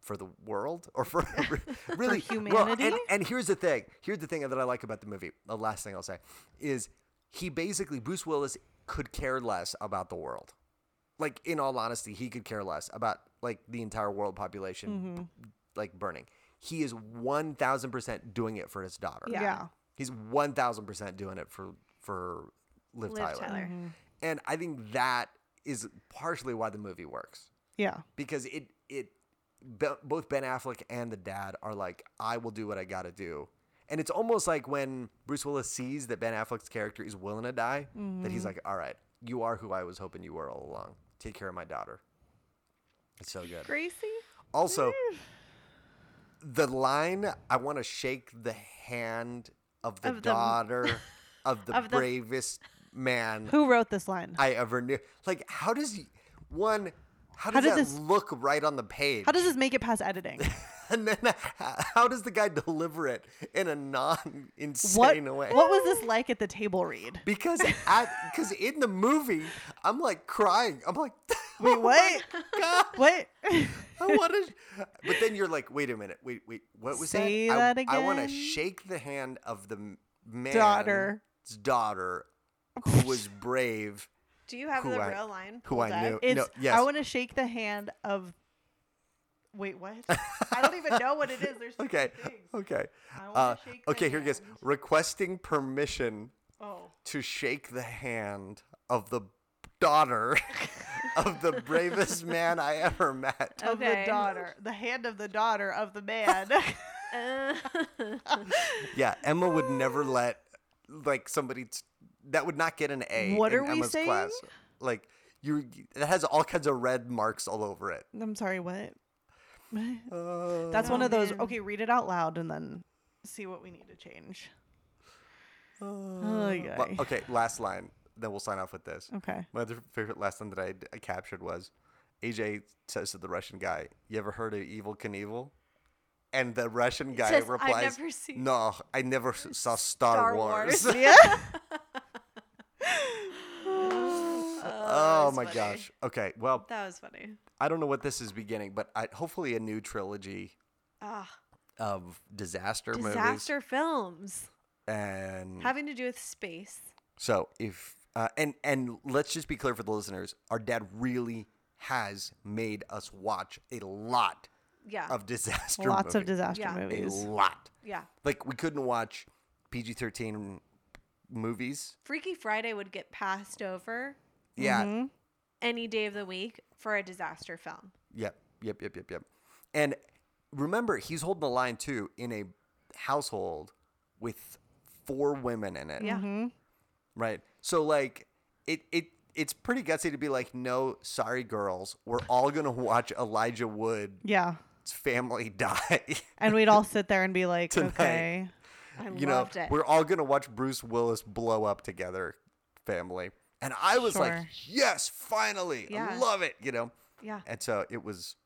S2: for the world or for really well,
S1: humanity?
S2: and, and here's the thing. Here's the thing that I like about the movie. The last thing I'll say is he basically Bruce Willis could care less about the world. Like in all honesty, he could care less about like the entire world population mm-hmm. like burning. He is 1000% doing it for his daughter.
S1: Yeah.
S3: Yeah.
S2: He's 1000% doing it for for Liv,
S3: Liv
S2: Tyler.
S3: Tyler. Mm-hmm.
S2: And I think that is partially why the movie works
S1: Yeah.
S2: because it it both Ben Affleck and the dad are like I will do what I got to do. And it's almost like when Bruce Willis sees that Ben Affleck's character is willing to die that he's mm-hmm. like, "All right, you are who I was hoping you were all along. Take care of my daughter." It's so good.
S3: Gracie?
S2: Also, mm. the line I want to shake the hand of the
S3: Of the-
S2: daughter of the
S3: Of the-
S2: bravest man
S1: Who wrote this line?
S2: I ever knew. Like, how does he, one? How
S1: How
S2: does
S1: does
S2: that
S1: this-
S2: look right on the page?
S1: How does this make it past editing?
S2: and then how does the guy deliver it in a non-insane way?
S1: What was this like at the table read?
S2: Because at because in the movie, I'm like crying. I'm like, oh
S1: Wait,
S2: oh
S1: what?
S2: God.
S1: What?
S2: I want to, but then you're like, wait a minute, wait, wait, what was
S1: Say
S2: that?
S1: that
S2: I, I want to shake the hand of the m- man's
S1: Daughter.
S2: daughter, who was brave,
S3: Do you have
S2: Who
S3: the
S2: I-
S3: real line?
S2: who I
S3: up?
S2: knew.
S1: It's
S2: no, yes,
S1: I want to shake the hand of. Wait, what? I don't even know what it is. There's too
S2: okay,
S1: things.
S2: okay,
S1: I wanna
S2: uh,
S1: shake the
S2: okay. Here it goes. Requesting permission
S1: Oh.
S2: to shake the hand of the daughter of the bravest man I ever met.
S1: Of the daughter, the hand of the daughter of the man.
S2: Yeah, Emma would never let like somebody t- that would not get an A.
S1: What
S2: in
S1: are we
S2: Emma's
S1: saying?
S2: Class. Like you, it has all kinds of red marks all over it.
S1: I'm sorry, what?
S2: Uh,
S1: That's one of those.
S3: man.
S1: Okay, read it out loud and then see what we need to change. Oh, yeah.
S2: well, okay, last line. Then we'll sign off with this.
S1: Okay.
S2: My other favorite last line that I, I captured was AJ says to the Russian guy, "You ever heard of Evel Knievel?" And the Russian guy
S3: says, "I've
S2: replies,
S3: never seen-
S2: "No, I never s- saw Star,
S3: Star
S2: Wars."
S3: Wars.
S1: Yeah.
S2: oh
S3: that's
S2: my
S3: funny.
S2: gosh. Okay, well,
S3: that was funny.
S2: I don't know what this is beginning, but I, hopefully a new trilogy
S3: Ah,
S2: of disaster, movies.
S3: disaster films
S2: And
S3: having to do with space.
S2: so if uh, and and let's just be clear for the listeners, our dad really has made us watch a lot
S3: Yeah,
S2: of disaster movies.
S1: Lots of disaster
S3: Yeah.
S2: a lot.
S3: yeah.
S2: Like we couldn't watch PG-13 movies.
S3: Freaky Friday would get passed over
S2: Yeah.
S1: Mhm.
S3: any day of the week for a disaster film.
S2: Yep. Yep. Yep. Yep. Yep. And remember, he's holding the line too in a household with four women in it.
S3: Yeah.
S1: Mhm.
S2: Right. So like it it it's pretty gutsy to be like, no, sorry girls, we're all gonna watch Elijah Wood's
S1: Yeah.
S2: family die.
S1: And we'd all sit there and be like,
S2: Tonight.
S1: okay.
S3: I
S2: you know,
S3: it.
S2: we're all gonna watch Bruce Willis blow up together, family. And I was like, yes, finally, I love it. You know.
S3: yeah,
S2: And so it was.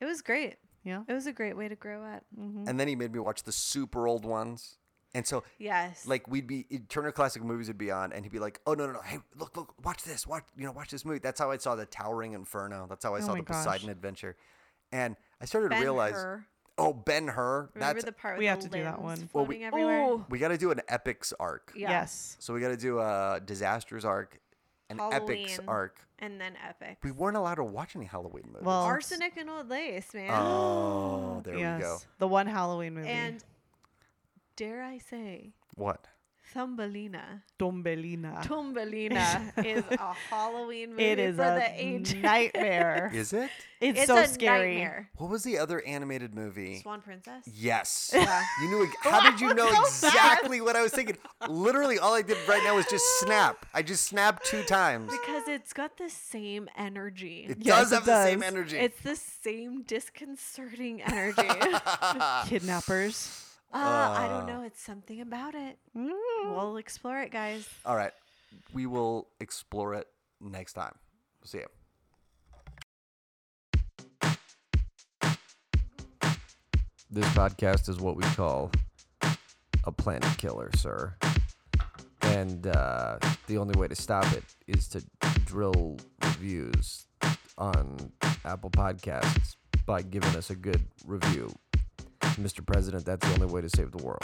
S3: it was great.
S1: Yeah.
S3: It was a great way to grow up.
S1: Mhm.
S2: And then he made me watch the super old ones. And so
S3: Yes.
S2: like we'd be Turner Classic Movies would be on, and he'd be like, "Oh no, no, no! Hey, look, look, watch this! Watch, you know, watch this movie." That's how I saw the Towering Inferno. That's how I
S1: Oh
S2: saw the Poseidon. Adventure, and I started to realize,
S3: Hur.
S2: Oh, Ben Hur.
S3: Remember
S2: That's
S3: the part with
S1: we
S3: the
S1: have to do that
S3: limbs
S1: one.
S2: Well, we-
S3: floating everywhere?
S1: Oh.
S2: we got to do an epics arc.
S3: Yeah.
S1: Yes.
S2: So we got to do a disasters arc, an epics
S3: Halloween.
S2: arc.
S3: And then epic.
S2: We weren't allowed to watch any Halloween movies.
S1: Well,
S3: Arsenic and Old Lace, man.
S2: oh, there
S1: yes.
S2: we go.
S1: The one Halloween movie.
S3: and dare I say,
S2: What?
S3: Thumbelina.
S1: Dombelina.
S3: Thumbelina is a Halloween movie
S1: It is
S3: for
S1: a
S3: the age.
S1: nightmare.
S2: Is it?
S1: it's,
S3: It's
S1: so
S3: a
S1: scary.
S3: nightmare.
S2: What was the other animated movie?
S3: Swan Princess.
S2: Yes.
S3: Yeah.
S2: You knew. How did you know
S1: so bad.
S2: exactly what I was thinking? Literally, all I did right now was just snap. I just snapped two times.
S3: Because it's got the same energy.
S2: It
S1: Yes,
S2: does
S1: it
S2: have the same energy.
S3: It's the same disconcerting energy.
S1: Kidnappers.
S3: Uh, I don't know. It's something about it.
S1: Mm.
S3: We'll explore it, guys.
S2: all right. We will explore it next time. See ya. This podcast is what we call a planet killer, sir. And uh, the only way to stop it is to drill reviews on Apple Podcasts by giving us a good review. Mr. President, that's the only way to save the world.